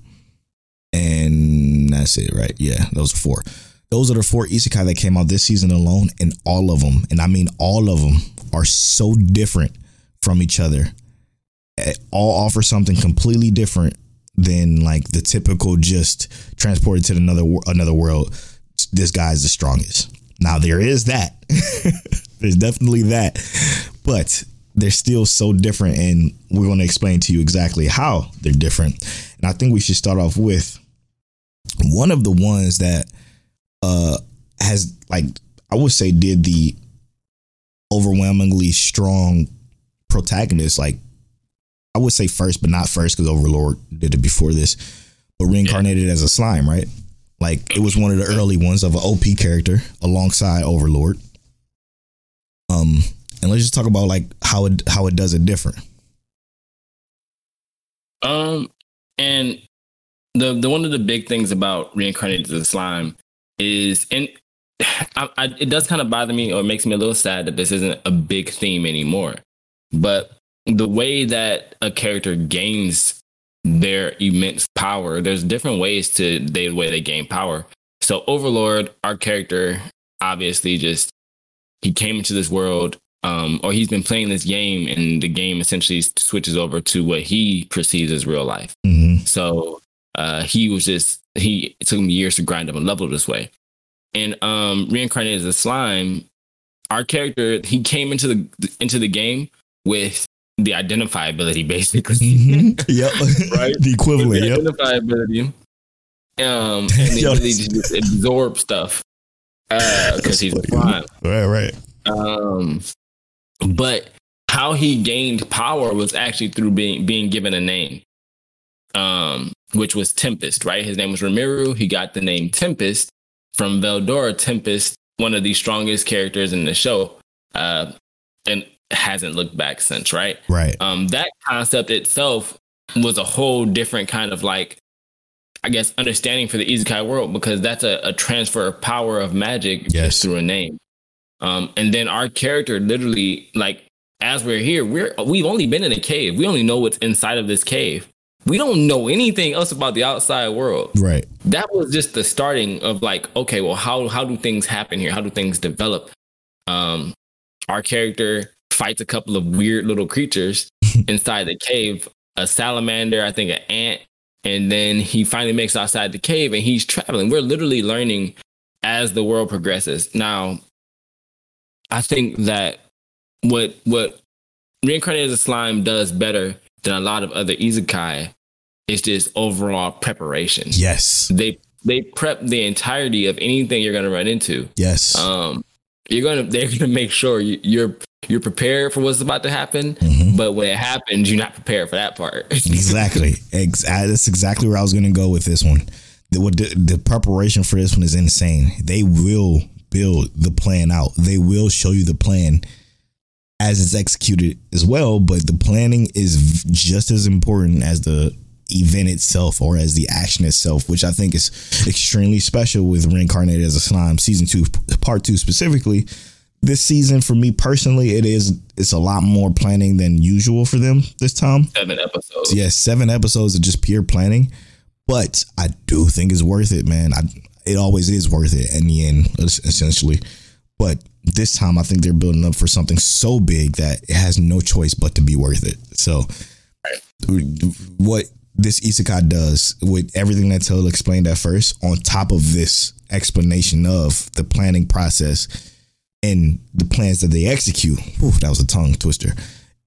and that's it, right? Yeah, those are four. Those are the four isekai that came out this season alone, and all of them, and I mean all of them, are so different from each other. Eh, All offer something completely different than like the typical just transported to another another world. This guy's the strongest. Now there is that. There's definitely that, but they're still so different, and we're going to explain to you exactly how they're different. And I think we should start off with one of the ones that uh has like I would say did the overwhelmingly strong protagonist like I would say first but not first because Overlord did it before this but reincarnated as a slime right like it was one of the early ones of an OP character alongside Overlord um and let's just talk about like how it how it does it different Um, and the the one of the big things about reincarnated slime is, and I, I, it does kind of bother me or makes me a little sad that this isn't a big theme anymore. But the way that a character gains their immense power, there's different ways to the way they gain power. So Overlord, our character, obviously just he came into this world um, or he's been playing this game and the game essentially switches over to what he perceives as real life. mm-hmm. So uh, he was just he it took him years to grind up a level this way. And um, reincarnated as a slime, our character he came into the into the game with the identifiability basically. yep Right. the equivalent the yep identifiability. Um, and the Yo, ability to just absorb stuff because he's a slime. right right Um, but how he gained power was actually through being being given a name, um, which was Tempest. Right, his name was Rimuru. He got the name Tempest from Veldora Tempest, one of the strongest characters in the show, uh, and hasn't looked back since. Right, right um, that concept itself was a whole different kind of like I guess understanding for the Isekai world because that's a, a transfer of power of magic Yes. through a name. Um, and then our character literally like as we're here, we're we've only been in a cave. We only know what's inside of this cave. We don't know anything else about the outside world. right That was just the starting of like, okay, well, how how do things happen here? How do things develop? Um, our character fights a couple of weird little creatures inside the cave, a salamander, I think an ant, and then he finally makes it outside the cave and he's traveling. We're literally learning as the world progresses. Now, I think that what what reincarnated as a slime does better than a lot of other isekai is just overall preparation. yes They they prep the entirety of anything you're gonna run into. yes Um, you're gonna they're gonna make sure you, you're you're prepared for what's about to happen. Mhm. But when it happens, you're not prepared for that part. exactly. Ex- that's exactly where I was going to go with this one. The, what the, the preparation for this one is insane. They will build the plan out. They will show you the plan as it's executed as well. But the planning is v- just as important as the event itself or as the action itself, which I think is extremely special with Reincarnated as a Slime season two, part two specifically. This season, for me personally, it is it's a lot more planning than usual for them this time Seven episodes. yeah, seven episodes of just pure planning, but I do think it's worth it, man. I it always is worth it in the end, essentially. But this time, I think they're building up for something so big that it has no choice but to be worth it. So, what this isekai does with everything that Taylor explained at first, on top of this explanation of the planning process and the plans that they execute. Whew, that was a tongue twister.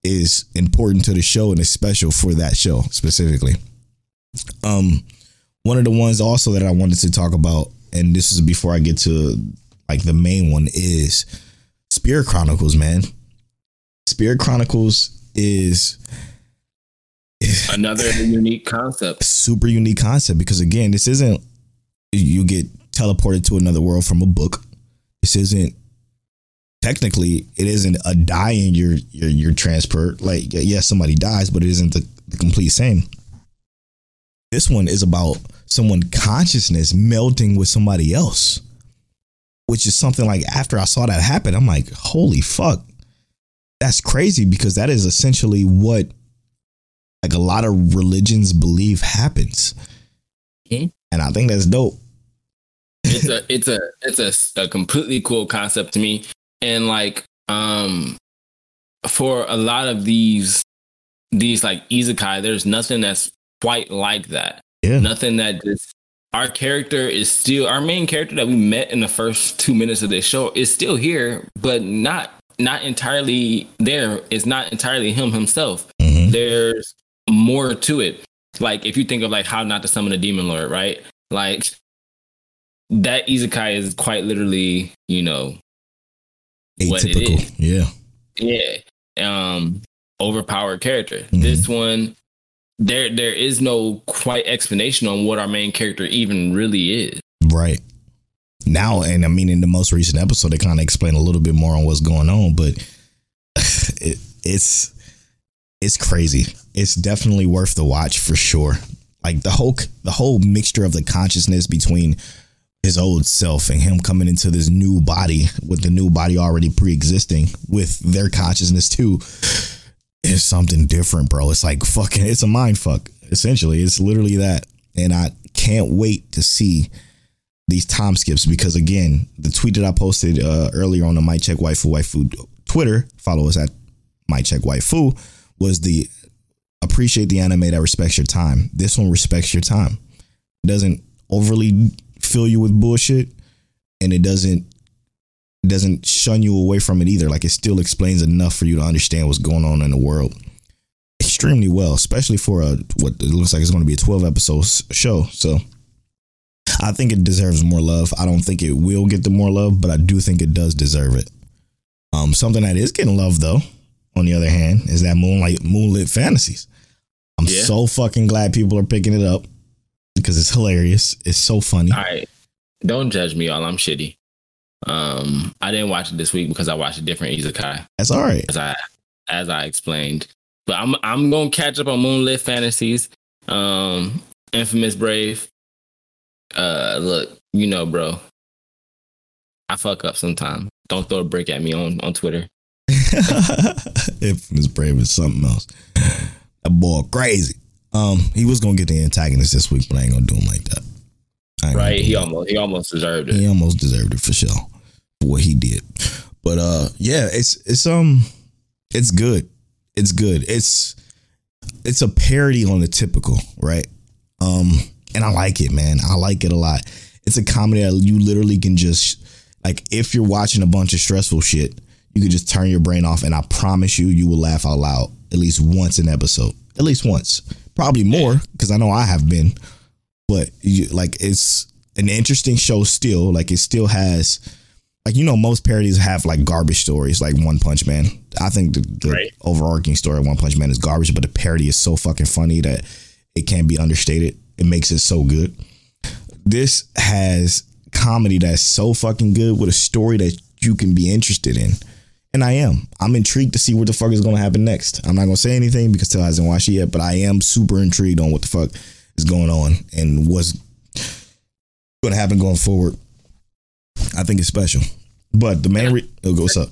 Is important to the show and is special for that show specifically. Um, one of the ones also that I wanted to talk about, and this is before I get to like the main one, is Spirit Chronicles. Man, Spirit Chronicles is Another unique concept. super unique concept because again, this isn't you get teleported to another world from a book. This isn't technically it isn't a dying in your your your transport. Like yes, somebody dies, but it isn't the, the complete same. This one is about someone consciousness melting with somebody else. Which is something like after I saw that happen, I'm like, holy fuck. That's crazy because that is essentially what like a lot of religions believe happens. Mhm. And I think that's dope. It's a it's a it's a, a completely cool concept to me. And like um for a lot of these these like isekai, there's nothing that's quite like that. Yeah. Nothing that just our character is still our main character that we met in the first two minutes of this show is still here, but not not entirely there. It's not entirely him himself. Mhm. There's more to it. Like if you think of like how not to summon a demon lord, right? Like that isekai is quite literally, you know, Atypical. Yeah. yeah, um, overpowered character. Mhm. This one, there there is no quite explanation on what our main character even really is. Right. Now, and I mean, in the most recent episode, they kind of explain a little bit more on what's going on, but it, it's it's crazy. It's definitely worth the watch for sure. Like the whole the whole mixture of the consciousness between his old self and him coming into this new body with the new body already pre-existing with their consciousness too is something different, bro. It's like fucking it's a mind fuck. Essentially, it's literally that. And I can't wait to see these time skips because again, the tweet that I posted uh, earlier on the Mic Check Waifu Waifu Twitter, follow us at Mic Check Waifu, was the appreciate the anime that respects your time. This one respects your time. It doesn't overly fill you with bullshit, and it doesn't it doesn't shun you away from it either. Like it still explains enough for you to understand what's going on in the world extremely well, especially for a what it looks like it's going to be a twelve episode show. So I think it deserves more love. I don't think it will get the more love, but I do think it does deserve it. Um, something that is getting love though, on the other hand, is that Moonlight Moonlit Fantasies. I'm Yeah. so fucking glad people are picking it up because it's hilarious. It's so funny. All right, don't judge me, y'all. I'm shitty. Um, I didn't watch it this week because I watched a different isekai. That's all right. as I as I explained. But I'm I'm gonna catch up on Moonlit Fantasies, um, Infamous Brave. Uh, look, you know, bro, I fuck up sometimes. Don't throw a brick at me on on Twitter. Infamous Brave is something else. That boy crazy. Um, he was gonna get the antagonist this week, but I ain't gonna do him like that. Right? He that. almost he almost deserved it. he almost deserved it for sure for what he did. But uh yeah, it's it's um it's good. It's good. It's it's a parody on the typical, right? Um and I like it, man. I like it a lot. It's a comedy that you literally can just like if you're watching a bunch of stressful shit, you can just turn your brain off and I promise you you will laugh out loud at least once an episode. At least once. Probably more because I know I have been. But you, like it's an interesting show still. Like it still has like you know most parodies have like garbage stories like One Punch Man. I think the, the Right. overarching story of One Punch Man is garbage, but the parody is so fucking funny that it can't be understated. It makes it so good. This has comedy that's so fucking good with a story that you can be interested in. And I am. I'm intrigued to see what the fuck is gonna happen next. I'm not gonna say anything because Till hasn't watched it yet, but I am super intrigued on what the fuck is going on and what's gonna happen going forward. I think it's special. But the main re- oh, what's up?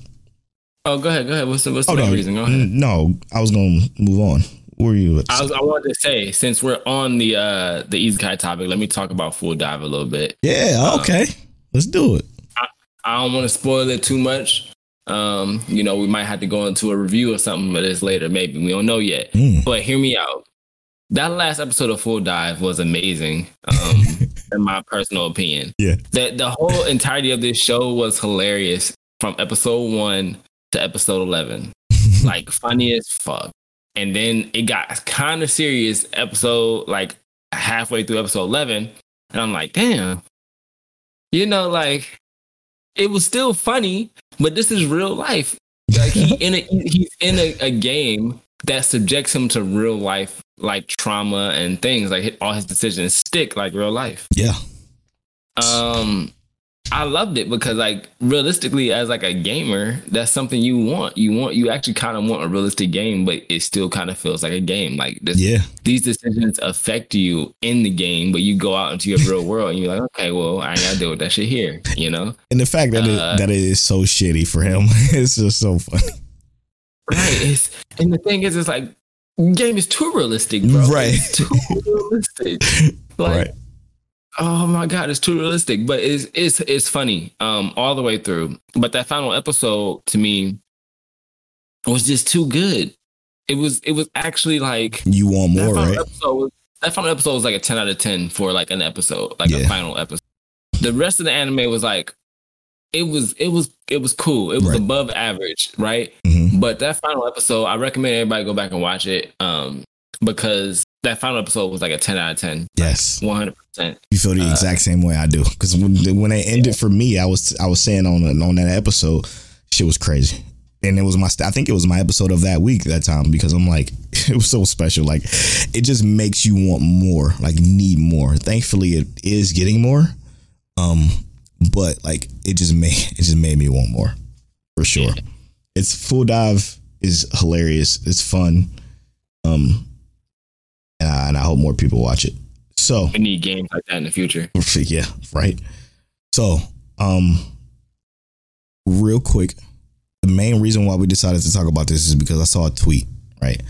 Oh, go ahead, go ahead. What's the what's the Oh main no, reason? Go ahead. No, I was gonna move on. Where are you? At? I was I wanted to say since we're on the uh the isekai topic, let me talk about Full Dive a little bit. yeah, okay, let's do it. I don't want to spoil it too much. Um, you know, we might have to go into a review or something of this later, maybe. We don't know yet. Mm. But hear me out. that last episode of Full Dive was amazing. Um, in my personal opinion, Yeah. the the whole entirety of this show was hilarious from episode one to episode eleven. like funny as fuck. And then it got kind of serious episode like halfway through episode 11 and I'm like, "Damn." You know like it was still funny, but this is real life. Like he in a he's in a, a game that subjects him to real life like trauma and things like all his decisions stick like real life. Yeah. Um, I loved it because like realistically, as like a gamer, that's something you want. You want you actually kind of want a realistic game, but it still kind of feels like a game. Like this, Yeah. these decisions affect you in the game, but you go out into your real world and you're like, okay, well, I gotta deal with that shit here, you know? And the fact that Uh, it, that it is so shitty for him, it's just so funny. Right. It's and the thing is, it's like game is too realistic, bro. Right. It's too realistic. Like, right. Oh my god, it's too realistic, but it's it's it's funny um all the way through. But that final episode to me was just too good. It was it was actually like You want more, right? episode that final episode was like a 10 out of 10 for like an episode, like Yeah. a final episode. The rest of the anime was like it was it was it was cool. It was Right. above average, right? hmm But that final episode, I recommend everybody go back and watch it um because that final episode was like a 10 out of 10. Yes. 100%. You feel the Uh, exact same way I do. Because when when it ended for me, I was I was saying on on that episode, shit was crazy. And it was my I think it was my episode of that week that time because I'm like it was so special. Like it just makes you want more, like need more. Thankfully, it is getting more. Um, but like it just made it just made me want more for sure. It's full dive is hilarious. It's fun. Um, and I, and I hope more people watch it. So We need games like that in the future. yeah, right. So, um, real quick, the main reason why we decided to talk about this is because I saw a tweet. Right,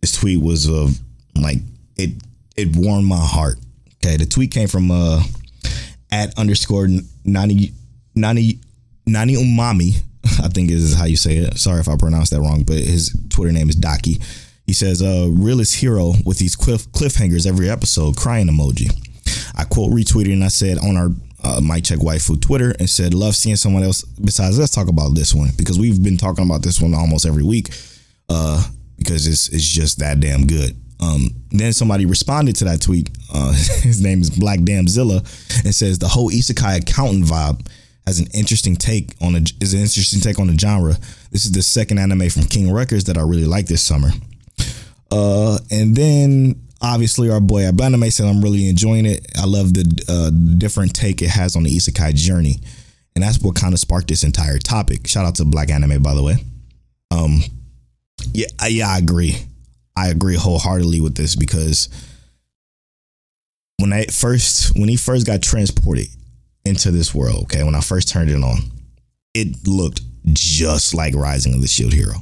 this tweet was of like it it warmed my heart. Okay, the tweet came from uh at underscore nani nani nani umami. I think is how you say it. Sorry if I pronounced that wrong, but his Twitter name is Daki. He says, uh, realist hero with these cliff cliffhangers every episode, crying emoji. I quote retweeted and I said on our uh, Mic Check Waifu Twitter and said, love seeing someone else besides. Let's talk about this one because we've been talking about this one almost every week uh, because it's it's just that damn good. Um, then somebody responded to that tweet. Uh, his name is Black Damzilla and says the whole isekai accountant vibe has an interesting take on a is an interesting take on the genre. This is the second anime from King Records that I really like this summer. Uh, and then obviously our boy Abaname said I'm really enjoying it. I love the uh, different take it has on the isekai journey, and that's what kind of sparked this entire topic. Shout out to Black Anime, by the way. Um, yeah, I- yeah, I agree. I agree wholeheartedly with this because when I first when he first got transported into this world, okay, when I first turned it on, it looked just like Rising of the Shield Hero.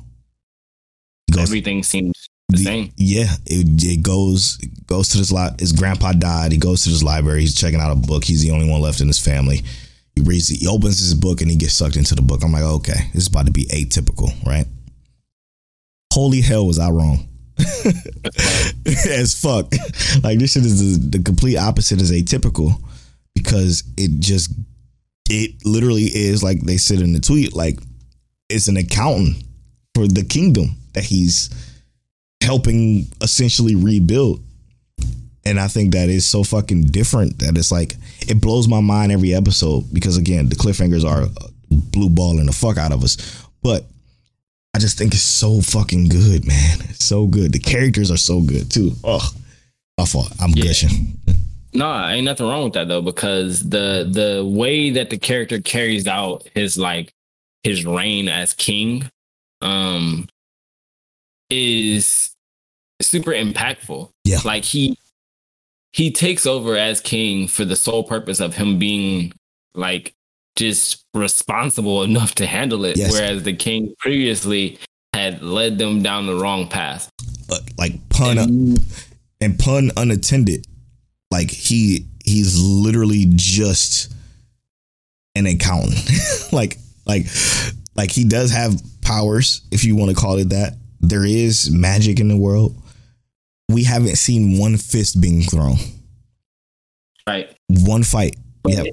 Goes- Everything seems the the- same. Yeah, it, it goes goes to this lot. His grandpa died. He goes to this library. He's checking out a book. He's the only one left in his family. He reads. He opens his book and he gets sucked into the book. I'm like, okay, this is about to be atypical, right? Holy hell, was I wrong? As fuck. Like this shit is the, the complete opposite is atypical because it just it literally is like they said in the tweet like it's an accountant for the kingdom that he's helping essentially rebuild. And I think that is so fucking different that it's like it blows my mind every episode because again the cliffhangers are blue balling the fuck out of us. But I just think it's so fucking good, man. It's so good. The characters are so good too. Oh, my fault. I'm Yeah. gushing. No, ain't nothing wrong with that though, because the the way that the character carries out his like his reign as king, um, is super impactful. Yeah. Like he he takes over as king for the sole purpose of him being like just responsible enough to handle it, Yes. whereas the king previously had led them down the wrong path. But like pun And- and pun unattended. Like he he's literally just an accountant. like like like he does have powers, if you want to call it that. There is magic in the world. We haven't seen one fist being thrown. Right. One fight. Have,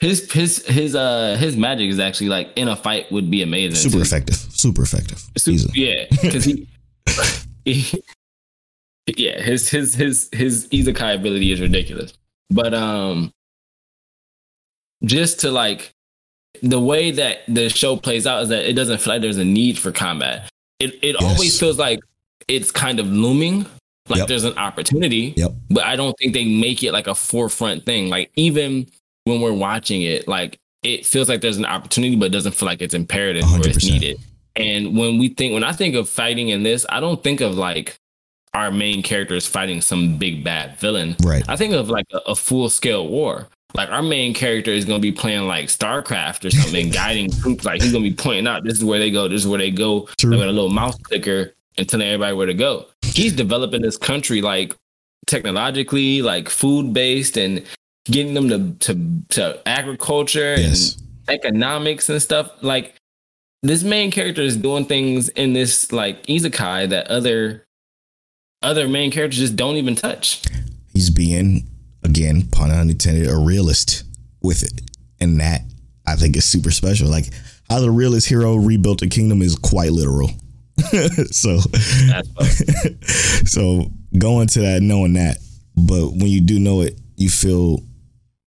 His his his uh his magic is actually like in a fight would be amazing. super too. effective. Super effective. Super- yeah, because he, he- yeah, his his his his Isekai ability is ridiculous. But um, just to like the way that the show plays out is that it doesn't feel like there's a need for combat. It it Yes. always feels like it's kind of looming, like Yep. there's an opportunity. Yep. But I don't think they make it like a forefront thing. Like even when we're watching it, like it feels like there's an opportunity, but it doesn't feel like it's imperative or it's needed. And when we think, when I think of fighting in this, I don't think of like our main characters fighting some big bad villain. Right. I think of like a, a full scale war. Like our main character is going to be playing like StarCraft or something, guiding troops. Like he's going to be pointing out this is where they go, this is where they go. True. Like with a little mouse clicker and telling everybody where to go. He's developing this country like technologically, like food based, and getting them to to, to agriculture Yes. and economics and stuff. Like this main character is doing things in this like isekai that other other main characters just don't even touch. He's being, again, pun unintended, a realist with it. And that I think is super special. Like how the realist hero rebuilt a kingdom is quite literal. so so going to that knowing that, but when you do know it, you feel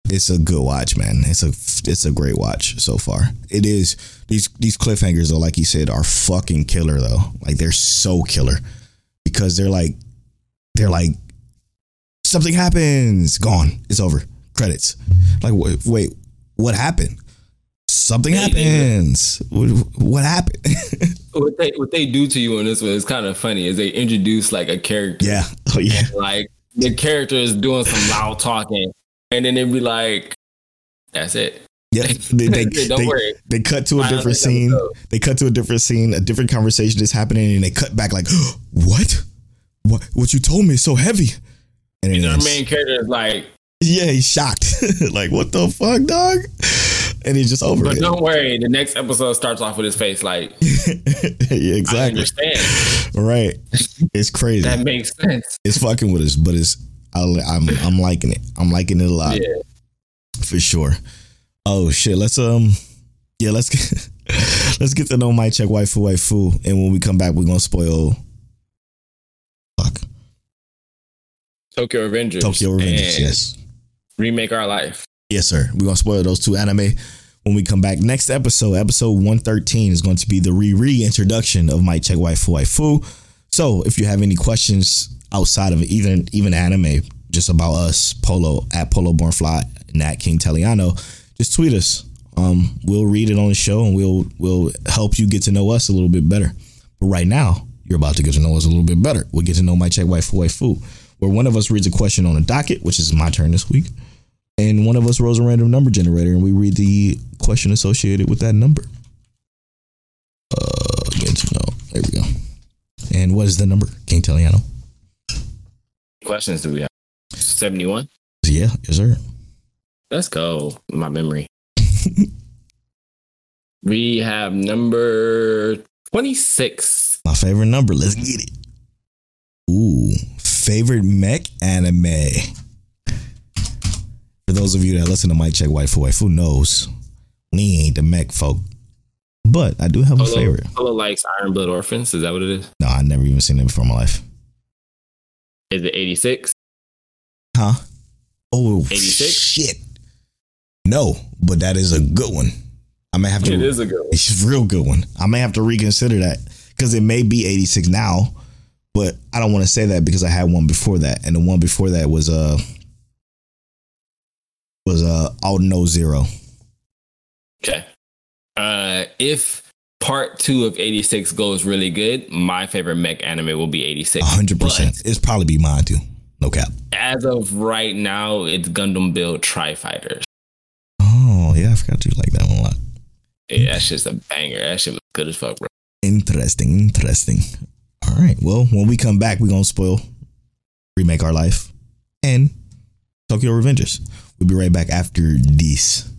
it's a good watch, man. It's a it's a great watch so far. It is these these cliffhangers though, like you said, are fucking killer though. Like they're so killer because they're like they're like something happens, gone, it's over, credits. Like wait, wait what happened? Something They- they- happens. What, what happened? what they what they do to you in this one is kind of funny. Is they introduce like a character, yeah. Oh yeah. like the character is doing some loud talking, and then they'd be like, "That's it." Yeah, they, they, Don't they, worry. they cut to a different scene. They cut to a different scene. A different conversation is happening, and they cut back like, "What? What? What you told me is so heavy." And And our it's- main character is like, yeah, he's shocked. like, what the fuck, dog? And he's just over "But it. don't worry." The next episode starts off with his face like, yeah, "I exactly. understand." Right. It's crazy. That makes sense. it's fucking with us, but it's I, I'm I'm liking it. I'm liking it a lot. Yeah. for sure. Oh shit, let's um yeah, let's get let's get to know mic check waifu waifu. And when we come back, we're gonna spoil fuck. Tokyo Revengers. Tokyo Revengers. yes. Remake our life. Yes, sir. We're gonna spoil those two anime when we come back. Next episode, episode 113, is going to be the re-reintroduction of mic check waifu waifu. So if you have any questions outside of even even anime, just about us, Polo at Polo Born Fly and at King Teliano, just tweet us. Um, we'll read it on the show and we'll we'll help you get to know us a little bit better. But right now, you're about to get to know us a little bit better. We'll get to know mic check waifu waifu, where one of us reads a question on a docket, which is my turn this week and one of us rolls a random number generator and we read the question associated with that number. Uh, know. There we go. And what is the number, King Teliano? Questions do we have? Seventy-one. Yeah, yes, sir. Let's go. My memory. we have number twenty-six. My favorite number. Let's get it. Ooh, favorite mech anime. For those of you that listen to Mic Check Waifu Waifu knows we ain't the mech folk, but I do have a favorite. Polo likes Iron Blood Orphans. Is that what it is? No, I never even seen it before in my life. Is it eighty-six? Huh? Oh, 86? shit. No, but that is a good one. I may have to. It is a good one. It's a real good one. I may have to reconsider that because it may be 86 now, but I don't want to say that because I had one before that, and the one before that was uh was uh Aldnoah.Zero. Okay. Uh, if part two of 86 goes really good, my favorite mech anime will be 86. hundred percent. But It's probably be mine too. No cap. As of right now, it's Gundam Build Tri Fighters. Oh yeah, I forgot you like that one a lot. Yeah, that's just a banger. That shit was good as fuck, bro. Interesting, interesting. All right. Well, when we come back, we're gonna spoil remake our life and Tokyo Revengers. We'll be right back after this.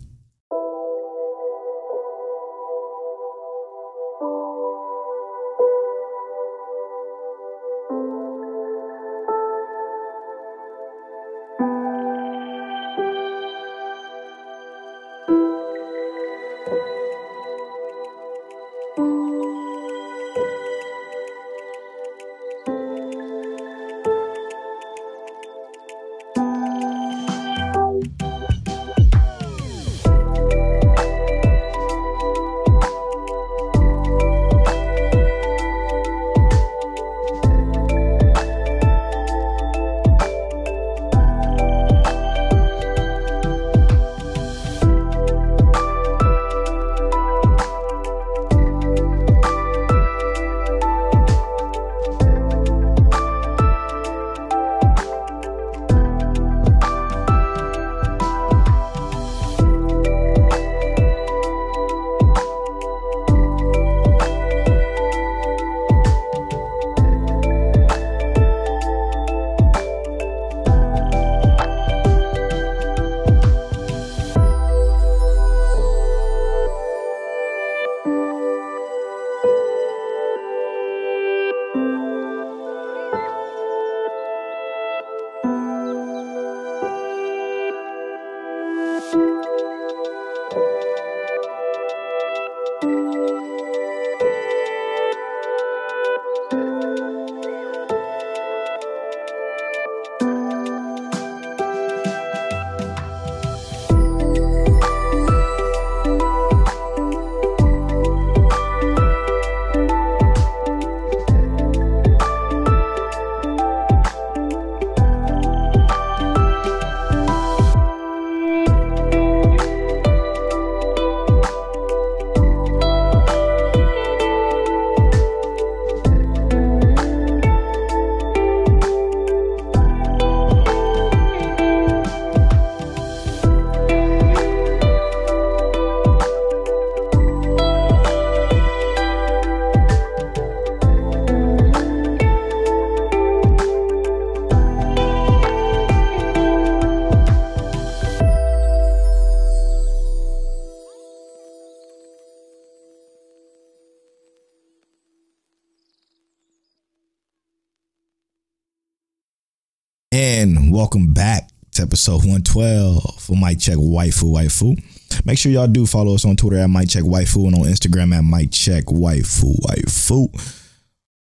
Episode 112 for Mic Check Waifu Waifu. Make sure y'all do follow us on Twitter at Mic Check Waifu and on Instagram at Mic Check Waifu Waifu.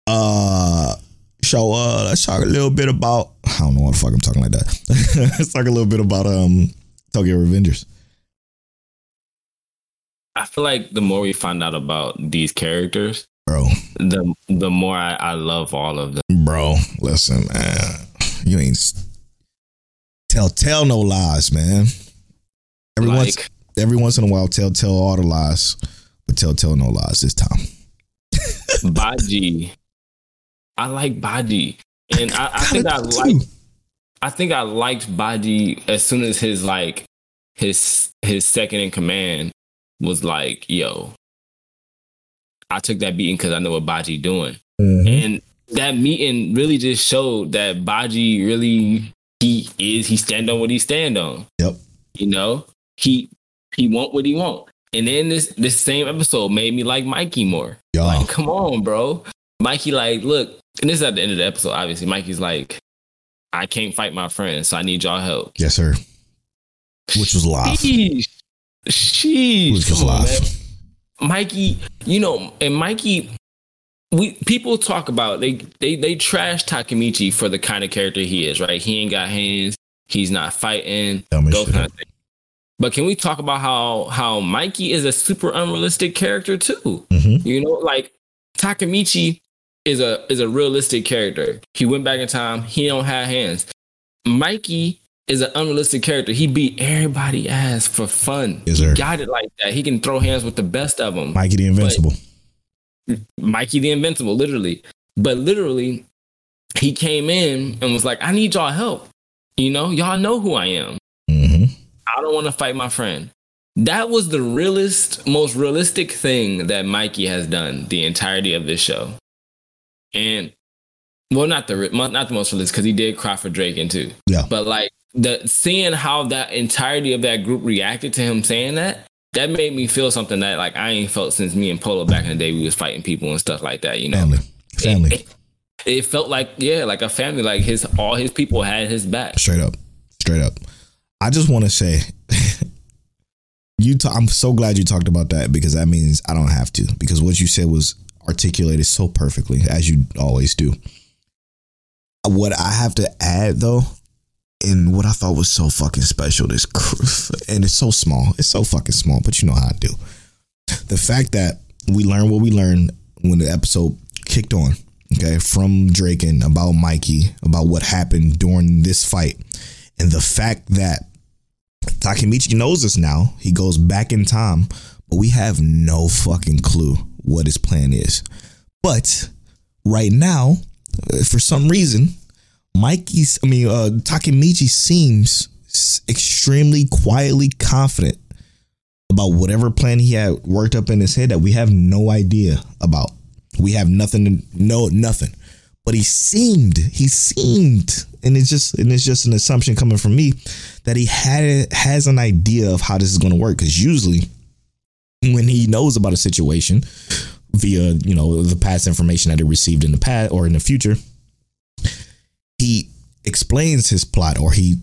Uh so uh let's talk a little bit about I don't know what the fuck I'm talking like that. let's talk a little bit about um Tokyo Revengers. I feel like the more we find out about these characters, Bro, the the more I, I love all of them. bro, listen, man. You ain't tell tell no lies, man. Every once every once in a while, tell tell all the lies, but tell tell no lies this time. Baji. I like Baji. And I, I think I like. I think I liked Baji as soon as his like his his second in command was like, yo, I took that beating because I know what Baji doing. Mhm. And that meeting really just showed that Baji really he is he stand on what he stand on. Yep. You know, he he want what he want. And then this this same episode made me like Mikey more. Y'all. Like, come on, bro. Mikey, like, look, and this is at the end of the episode, obviously. Mikey's like, I can't fight my friends, so I need y'all help. Yes, sir. Which was live. Sheesh. Sheesh. Which was live. Mikey, you know, and Mikey, we people talk about they they they trash Takemichi for the kind of character he is, right? He ain't got hands, he's not fighting, those kind of things. But can we talk about how how Mikey is a super unrealistic character too? Mhm. You know, like Takemichi is a is a realistic character. He went back in time. He don't have hands. Mikey is an unrealistic character. He beat everybody ass for fun. Yes, he got it like that. He can throw hands with the best of them. Mikey the Invincible. Mikey the Invincible, literally. But literally, he came in and was like, I need y'all help. You know, y'all know who I am. hmm I don't want to fight my friend. That was the realest, most realistic thing that Mikey has done the entirety of this show. And well, not the not the most realistic because he did cry for Draken too. Yeah. But like the seeing how that entirety of that group reacted to him saying that, that made me feel something that like I ain't felt since me and Polo back in the day we was fighting people and stuff like that. You know, Family. Family. It, it felt like yeah, like a family. Like his all his people had his back. Straight up. Straight up. I just want to say, you. i I'm so glad you talked about that because that means I don't have to because what you said was articulated so perfectly as you always do. Uh, what I have to add though, and what I thought was so fucking special, this and it's so small, it's so fucking small, but you know how I do. The fact that we learned what we learned when the episode kicked on, okay, from Draken about Mikey, about what happened during this fight, and the fact that Takemichi knows us now, he goes back in time, but we have no fucking clue what his plan is. But right now, for some reason, Mikey's, I mean, uh, Takemichi seems extremely quietly confident about whatever plan he had worked up in his head that we have no idea about. We have nothing to know, nothing. But he seemed, he seemed, and it's just, and it's just an assumption coming from me that he had has an idea of how this is going to work. Because usually, when he knows about a situation via, you know, the past information that he received in the past or in the future, he explains his plot or he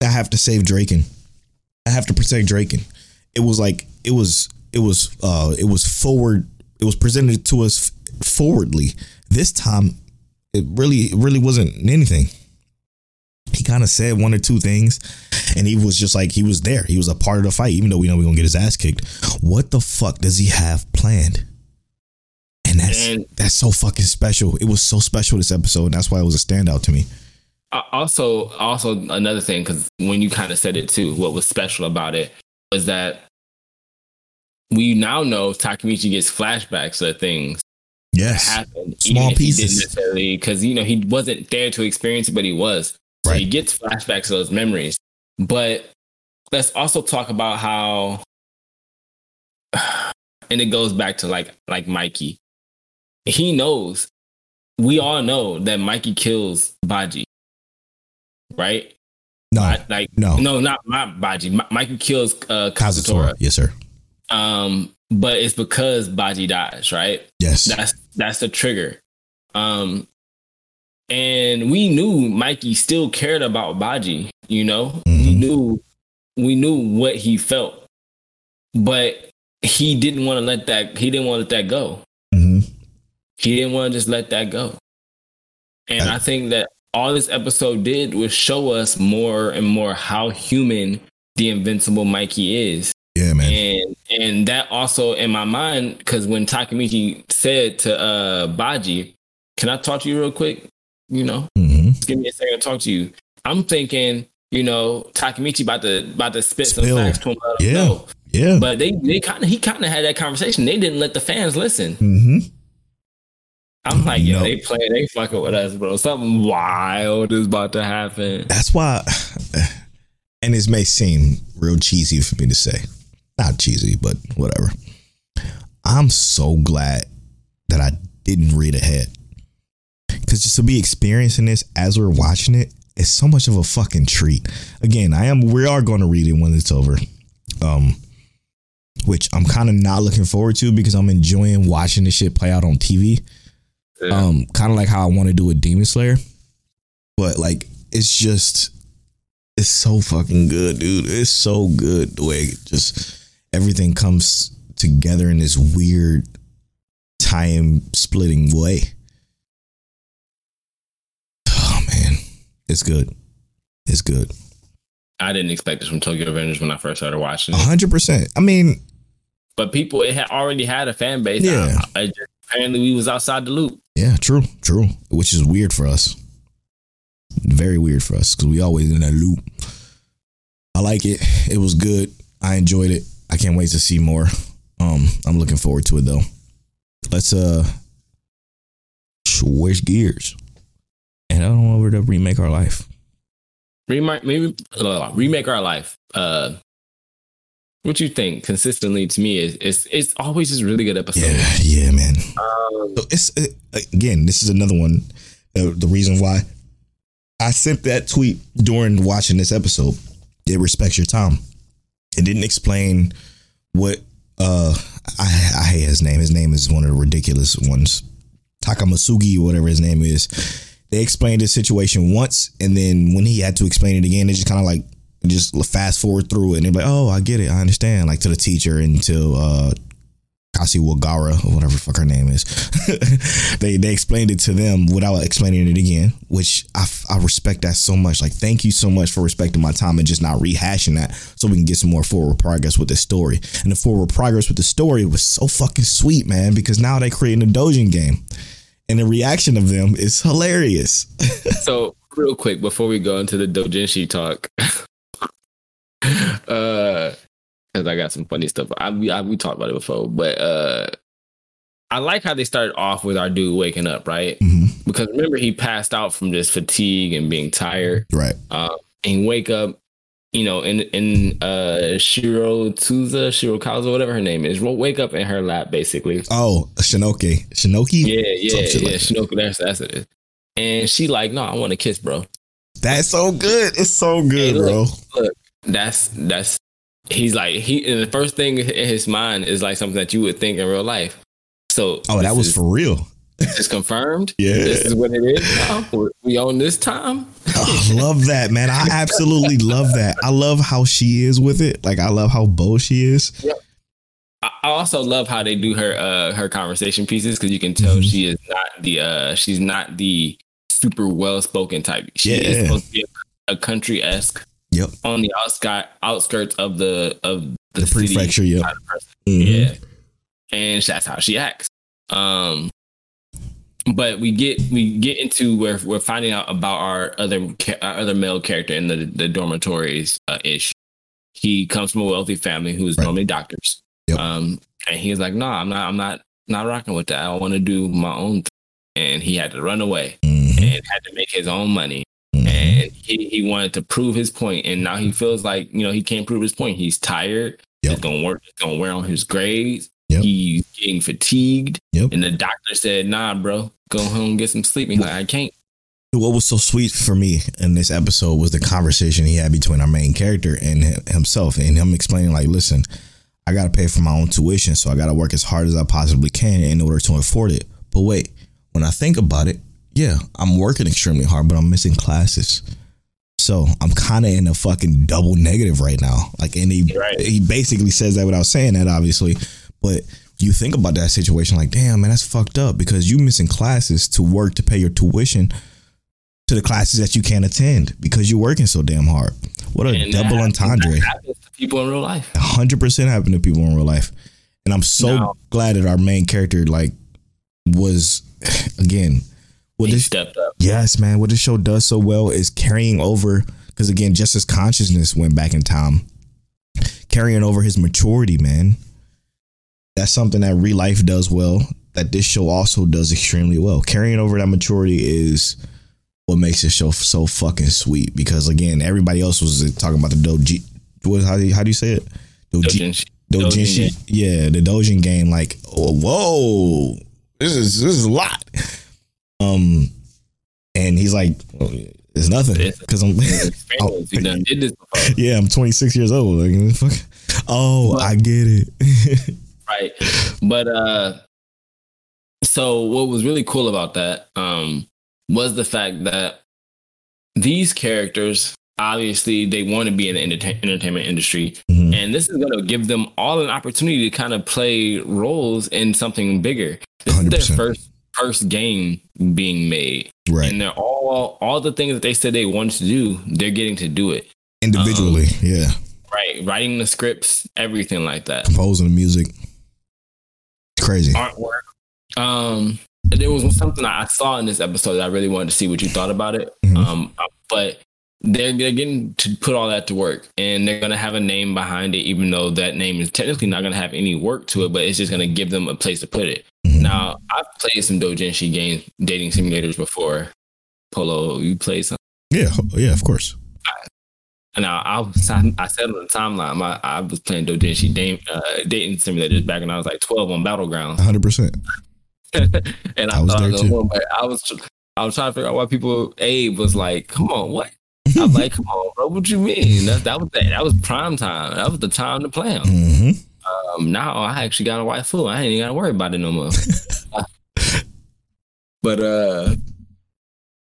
I have to save Draken. I have to protect Draken. It was like it was it was uh it was forward it was presented to us forwardly. This time it really it really wasn't anything. He kind of said one or two things and he was just like he was there. He was a part of the fight even though we know we're going to get his ass kicked. What the fuck does he have planned? And that's And- that's so fucking special. It was so special this episode and that's why it was a standout to me. Also also another thing because when you kind of said it too what was special about it was that we now know takemichi gets flashbacks of things Yes. happened Small even if he pieces. necessarily because you know he wasn't there to experience it but he was so Right. he gets flashbacks of those memories but let's also talk about how and it goes back to like like mikey he knows we all know that mikey kills baji right No. I- like no. no, not my Baji. Mi- Mikey kills uh, Kazutora. Kazutora. Yes, sir. Um, but it's because Baji dies, right? Yes. That's that's the trigger. Um, and we knew Mikey still cared about Baji. You know, we Mhm. knew we knew what he felt, but he didn't want to let that. He didn't want to let that go. He didn't want to just let that go. And I think that all this episode did was show us more and more how human the invincible Mikey is. Yeah, man. And and that also in my mind, because when Takemichi said to uh Baji, can I talk to you real quick? You know, Mm-hmm. just give me a second to talk to you. I'm thinking, you know, Takemichi about to about to spit some facts to him. Yeah. know. Yeah. But they they kind of he kind of had that conversation. They didn't let the fans listen. hmm I'm like, yo, No. they playing, they fucking with us, bro. Something wild is about to happen. That's why, and this may seem real cheesy for me to say. Not cheesy, but whatever. I'm so glad that I didn't read ahead. Because just to be experiencing this as we're watching it, it's so much of a fucking treat. Again, I am. We are going to read it when it's over. Um, which I'm kind of not looking forward to because I'm enjoying watching this shit play out on TV. Yeah. Um, kind of like how I want to do with Demon Slayer, but like it's just it's so fucking good, dude. It's so good the way it just everything comes together in this weird time splitting way. Oh man, it's good. It's good. I didn't expect this from Tokyo Revengers when I first started watching it. hundred percent. I mean, But people, it had already had a fan base. Yeah. I- I just- apparently, we was outside the loop. Yeah, true, true. Which is weird for us. Very weird for us because we always in that loop. I like it. It was good. I enjoyed it. I can't wait to see more. Um, I'm looking forward to it though. Let's uh switch gears and I don't over to remake our life. Remake, maybe uh, remake our life. Uh, what you think? Consistently, to me, is it's it's always just really good episodes. Yeah, yeah, man. Um, So it's it, again. This is another one. Uh, the reason why I sent that tweet during watching this episode. It respects your time. It didn't explain what uh I I hate his name. His name is one of the ridiculous ones. Takamasugi or whatever his name is. They explained the situation once, and then when he had to explain it again, they just kind of like just fast forward through it, and they're like, "Oh, I get it, I understand." Like to the teacher and to uh, Kasi Wagara or whatever fuck her name is. they they explained it to them without explaining it again, which I, I respect that so much. Like, thank you so much for respecting my time and just not rehashing that, so we can get some more forward progress with the story. And the forward progress with the story was so fucking sweet, man, because now they creating a Dojin game, and the reaction of them is hilarious. so real quick before we go into the dojinshi talk, uh, because I got some funny stuff. I, we I, we talked about it before, but uh, I like how they started off with our dude waking up, right? Mhm. Because remember he passed out from just fatigue and being tired. Right. Um, and wake up, you know, in in uh Shiro Tuza, Shiro Kaza, whatever her name is, will wake up in her lap basically. Oh, Shinoki. Shinoki. Yeah, yeah, yeah. like that. Shinoku, that's that's it. And she like, no, I want to kiss, bro. That's so good. It's so good, Hey, bro. look, look, that's that's he's like he and the first thing in his mind is like something that you would think in real life. So Oh, that was is, for real. It's confirmed. Yeah. this is what it is. Now. We- own this time. I love that, man. I absolutely love that. I love how she is with it. Like I love how bold she is. I I also love how they do her uh her conversation pieces because you can tell Mhm. she is not the uh she's not the super well spoken type. She Yeah. is supposed to be a, a country esque Yep. on the outskirts outskirts of the of the, The city prefecture, yep. kind of person. Mhm. Yeah. And that's how she acts. Um but we get we get into where we're finding out about our other our other male character in the the dormitories uh, ish. He comes from a wealthy family who's Right. normally doctors. Yep. Um and he's like, "No, I'm not I'm not not rocking with that. I want to do my own thing." And he had to run away Mhm. and had to make his own money He, he wanted to prove his point and now he feels like you know he can't prove his point he's tired Yep. it's gonna work it's gonna wear on his grades Yep. he's getting fatigued Yep. and the doctor said nah bro go home get some sleep he's like i can't What was so sweet for me in this episode was the conversation he had between our main character and himself, and him explaining, like, listen, I got to pay for my own tuition, so I got to work as hard as I possibly can in order to afford it. But wait, when I think about it, yeah, I'm working extremely hard, but I'm missing classes. So I'm kind of in a fucking double negative right now. Like, and he Right. he basically says that without saying that, obviously. But you think about that situation, like, damn, man, that's fucked up because you missing classes to work to pay your tuition to the classes that you can't attend because you're working so damn hard. What a And double happens- entendre. that happens to people in real life. hundred percent happen to people in real life, and I'm so No. glad that our main character like was again. What He this stepped up. yes, man. What this show does so well is carrying over because again, just as consciousness went back in time, carrying over his maturity, man. That's something that real life does well. That this show also does extremely well. Carrying over that maturity is what makes this show so fucking sweet. Because again, everybody else was talking about the doji. What how do you, how do you say it? Doji, Dojin- Dojinshi. Dojin Yeah, the Dojin game. Like, oh, whoa, this is this is a lot. Um, and he's like, well, it's nothing because I'm. experience. You done did this before. yeah, I'm 26 years old. Like, fuck. Oh, But- I get it. right but uh so what was really cool about that um was the fact that these characters obviously they want to be in the entertain- entertainment industry Mhm. and this is going to give them all an opportunity to kind of play roles in something bigger this is 100%. their first first game being made Right. and they're all all the things that they said they wanted to do they're getting to do it Individually, yeah. right writing the scripts everything like that Composing the music. It's crazy. artwork. Um, there was something I saw in this episode that I really wanted to see what you thought about it. Mhm. Um, but they're, they're getting to put all that to work, and they're gonna have a name behind it, even though that name is technically not gonna have any work to it, but it's just gonna give them a place to put it. Mhm. Now, I've played some Dojinshi games, dating simulators before. Polo, you played some. Yeah, yeah, of course. Now, I was, I said on the timeline, I, I was playing Dojinshi dame, uh, dating simulators back when I was like 12 on battleground 100%. and I, I was thought there was too. I was I was trying to figure out why people Abe was like, come on, what? I was like, come on, bro, what you mean? That that was that, that was prime time. That was the time to play them. hmm Um, now I actually got a white fool. I ain't even gotta worry about it no more. but uh,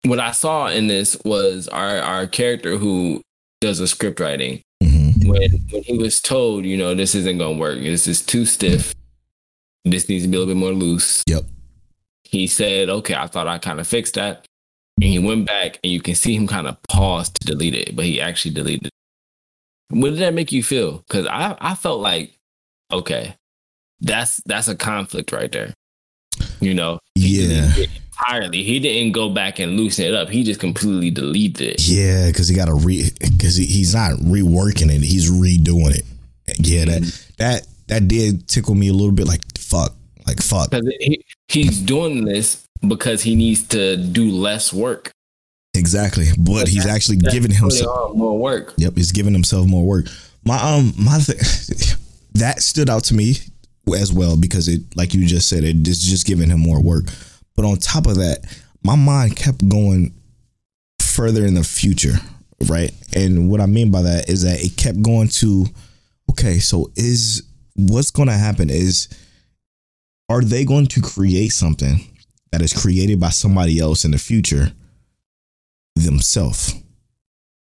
what I saw in this was our our character who does the script writing hmm when when he was told, you know, this isn't gonna work. This is too stiff. This needs to be a little bit more loose. Yep. He said, "Okay, I thought I kind of fixed that." And he went back, and you can see him kind of pause to delete it, but he actually deleted it. What did that make you feel? Because I I felt like, okay, that's that's a conflict right there. You know, He Yeah. entirely. He didn't go back and loosen it up. He just completely deleted it. Yeah, because he got to re, because he, he's not reworking it, he's redoing it. Yeah, that Mm-hmm. that that did tickle me a little bit. Like fuck, like fuck. he, he's doing this because he needs to do less work. Exactly, but he's actually giving himself. more work. Yep, he's giving himself more work. My um my th- that stood out to me as well because it like you just said it is just giving him more work. But on top of that, my mind kept going further in the future, right? And what I mean by that is that it kept going to okay, so is what's going to happen is are they going to create something that is created by somebody else in the future themselves?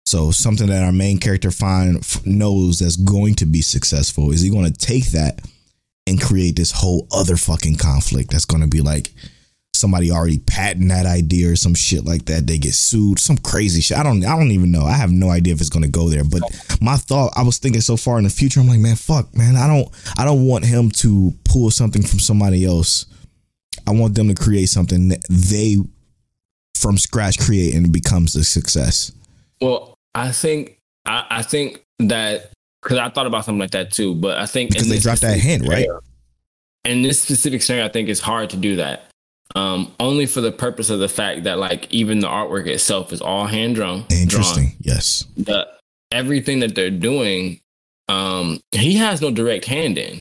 So something that our main character find knows that's going to be successful is he going to take that and create this whole other fucking conflict that's going to be like somebody already patent that idea or some shit like that. They get sued some crazy shit. I don't I don't even know. I have no idea if it's going to go there but my thought I was thinking so far in the future I'm like man fuck man. I don't I don't want him to pull something from somebody else I want them to create something that they from scratch create and it becomes a success Well, I think I, I think that because I thought about something like that too, but I think in Because they dropped that hint, right? In this specific scenario, I think it's hard to do that. Um, only for the purpose of the fact that like even the artwork itself is all hand drawn. Interesting. Yes. The everything that they're doing, um, he has no direct hand in.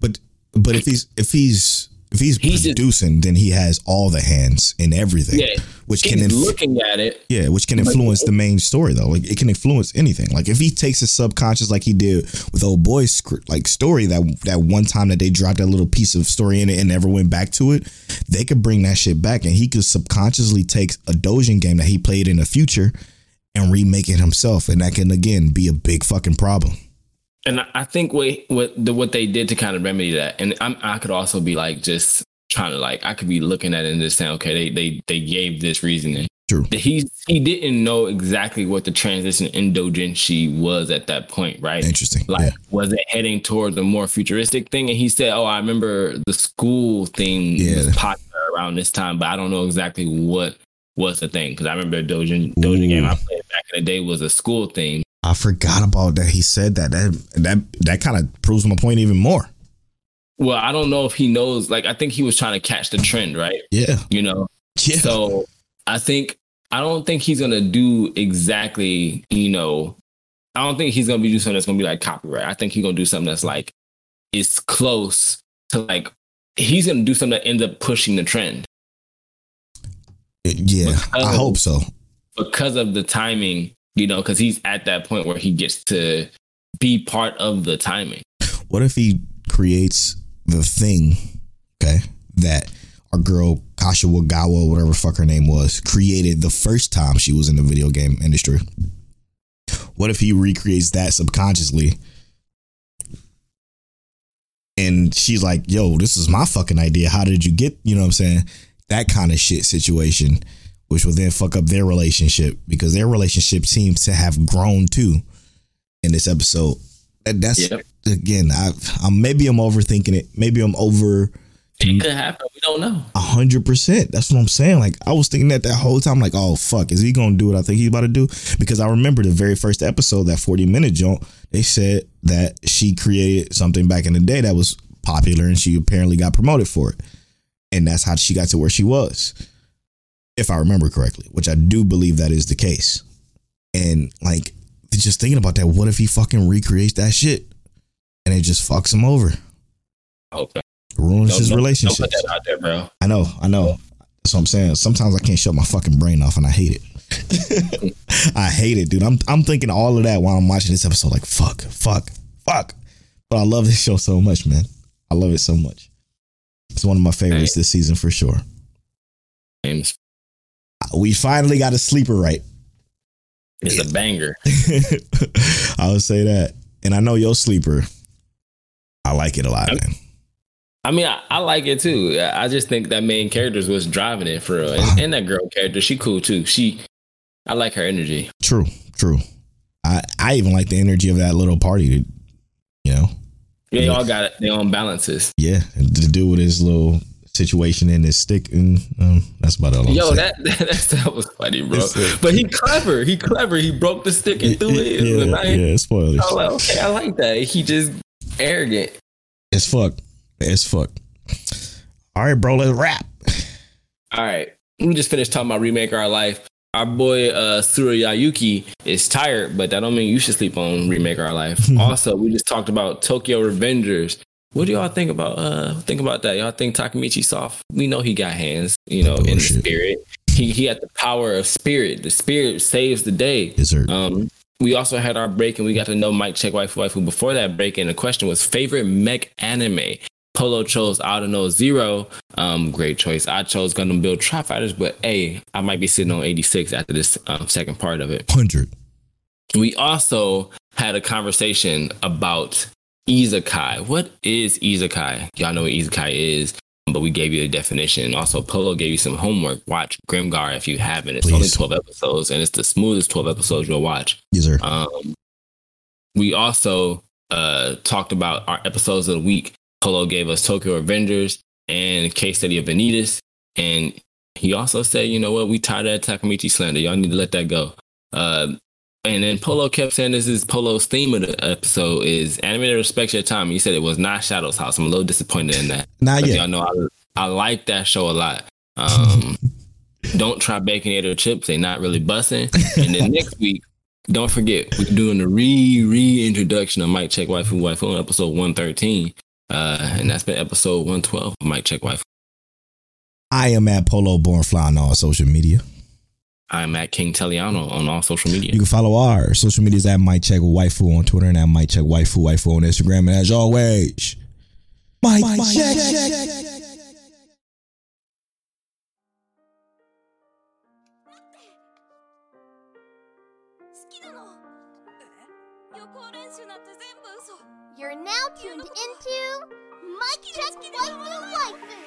But but if he's if he's If he's, He's just- producing, then he has all the hands in everything. Yeah, which can inf- looking at it. yeah, which can influence the main story though. Like it can influence anything. Like if he takes his subconscious, like he did with old boy's script, like story that that one time that they dropped that little piece of story in it and never went back to it, they could bring that shit back, and he could subconsciously take a Dojin game that he played in the future and remake it himself, and that can again be a big fucking problem. And I- think what what the, what they did to kind of remedy that, and I'm, I could also be like just trying to like I could be looking at it and just saying, okay, they they they gave this reasoning. True. He he didn't know exactly what the transition in Dojinshi was at that point, right? Interesting. Like, yeah. was it heading towards a more futuristic thing? And he said, "Oh, I remember the school thing Yeah. was popular around this time, but I don't know exactly what was the thing because I remember Dojin Dojin game I played back in the day was a school thing. I forgot about that. He said that. That that that kind of proves my point even more. Well, I don't know if he knows. Like, I think he was trying to catch the trend, right? Yeah. You know, Yeah. so I think I don't think he's gonna do exactly. You know, I don't think he's gonna be do something that's gonna be like copyright. I think he's gonna do something that's like it's close to like he's gonna do something that ends up pushing the trend yeah. I Because- hope so. because of the timing. You know, because he's at that point where he gets to be part of the timing. What if he creates the thing, okay, that our girl Kasha Wagawa, whatever fuck her name was, created the first time she was in the video game industry? What if he recreates that subconsciously? And she's like, yo, this is my fucking idea. How did you get, you know what I'm saying? That kind of shit situation, which will then fuck up their relationship because their relationship seems to have grown too in this episode. That, that's Yep. again, I, I maybe I'm overthinking it. Maybe I'm over It could happen. We don't know. a hundred percent. That's what I'm saying. Like I was thinking that that whole time. Like, oh fuck, is he gonna do what I think he's about to do? Because I remember the very first episode, that 40 minute joint. They said that she created something back in the day that was popular, and she apparently got promoted for it, and that's how she got to where she was, if I remember correctly. Which I do believe that is the case. And like, just thinking about that, what if he fucking recreates that shit, and it just fucks him over, Okay. ruins Don't- his don't- relationship? Don't put that out there, bro. I know, I know. That's what I'm saying. Sometimes I can't shut my fucking brain off, and I hate it. I hate it, dude. I'm I'm thinking all of that while I'm watching this episode. Like fuck, fuck, fuck. But I love this show so much, man. I love it so much. It's one of my favorites this season for sure. James, We finally got a sleeper right. it's a banger. I would say that, and I know your sleeper. I like it a lot, man. I mean, I, I like it too. I I just think that main character was driving it for real. And, and that girl character, she cool too. She, I like her energy. True, true. I I even like the energy of that little party. You know, They Yeah. all got their own balances. yeah, to do with his little situation in his stick, and um, that's about all. I'm Yo, that, that that was funny, bro. It's, uh, But he clever. He clever. He broke the stick and threw it. yeah, night. yeah, spoilers. I was like, okay, I like that. He just arrogant. It's fuck. It's fuck. All right, bro. Let's rap. All right. Let me just finish talking about remake our life. Our boy uh Tsurayuki is tired, but that don't mean you should sleep on remake our life. also, we just talked about Tokyo Revengers. What do y'all think about uh think about that? Y'all think Takemichi soft? We know he got hands, you know, in the spirit. He he had the power of spirit. The spirit saves the day. Dessert. Um, we also had our break and we got to know Mic Check Waifu Waifu before that break. And the question was favorite mech anime. Polo chose Aldnoah.Zero. Um, great choice. I chose Gundam Build Tri Fighters, but hey, I might be sitting on 86 after this um, second part of it. Hundred. We also had a conversation about Isekai. What is Isekai? Y'all know what Isekai is, but we gave you a definition. Also, Polo gave you some homework. Watch Grimgar if you haven't. It's only 12 episodes, and it's the smoothest 12 episodes you'll watch. Yes, sir. Um, we also uh, talked about our episodes of the week. Polo gave us Tokyo Revengers and case study of Vanitas. And he also said, you know what, we tired of that Takemichi slander. Y'all need to let that go. Uh, and then Polo kept saying this is Polo's theme of the episode is animated respect your time. He said it was not Shadow's House. I'm a little disappointed in that. Not yet. y'all know I, I like that show a lot. Um, don't try Baconator chips; They're not really bussing. And then next week, don't forget we're doing the re reintroduction of Mic Check Waifu Wife on episode one thirteen. Uh, and that's been episode 112 of Mic Check Wife. I am at Polo Born Fly on all social media. I'm at King Teliano on all social media. You can follow our social medias at Mic Check Waifu on Twitter and at Mic Check Waifu Waifu on Instagram. And as always, Mic, Mic Check. check. You're now tuned into Mic Check Waifu Waifu.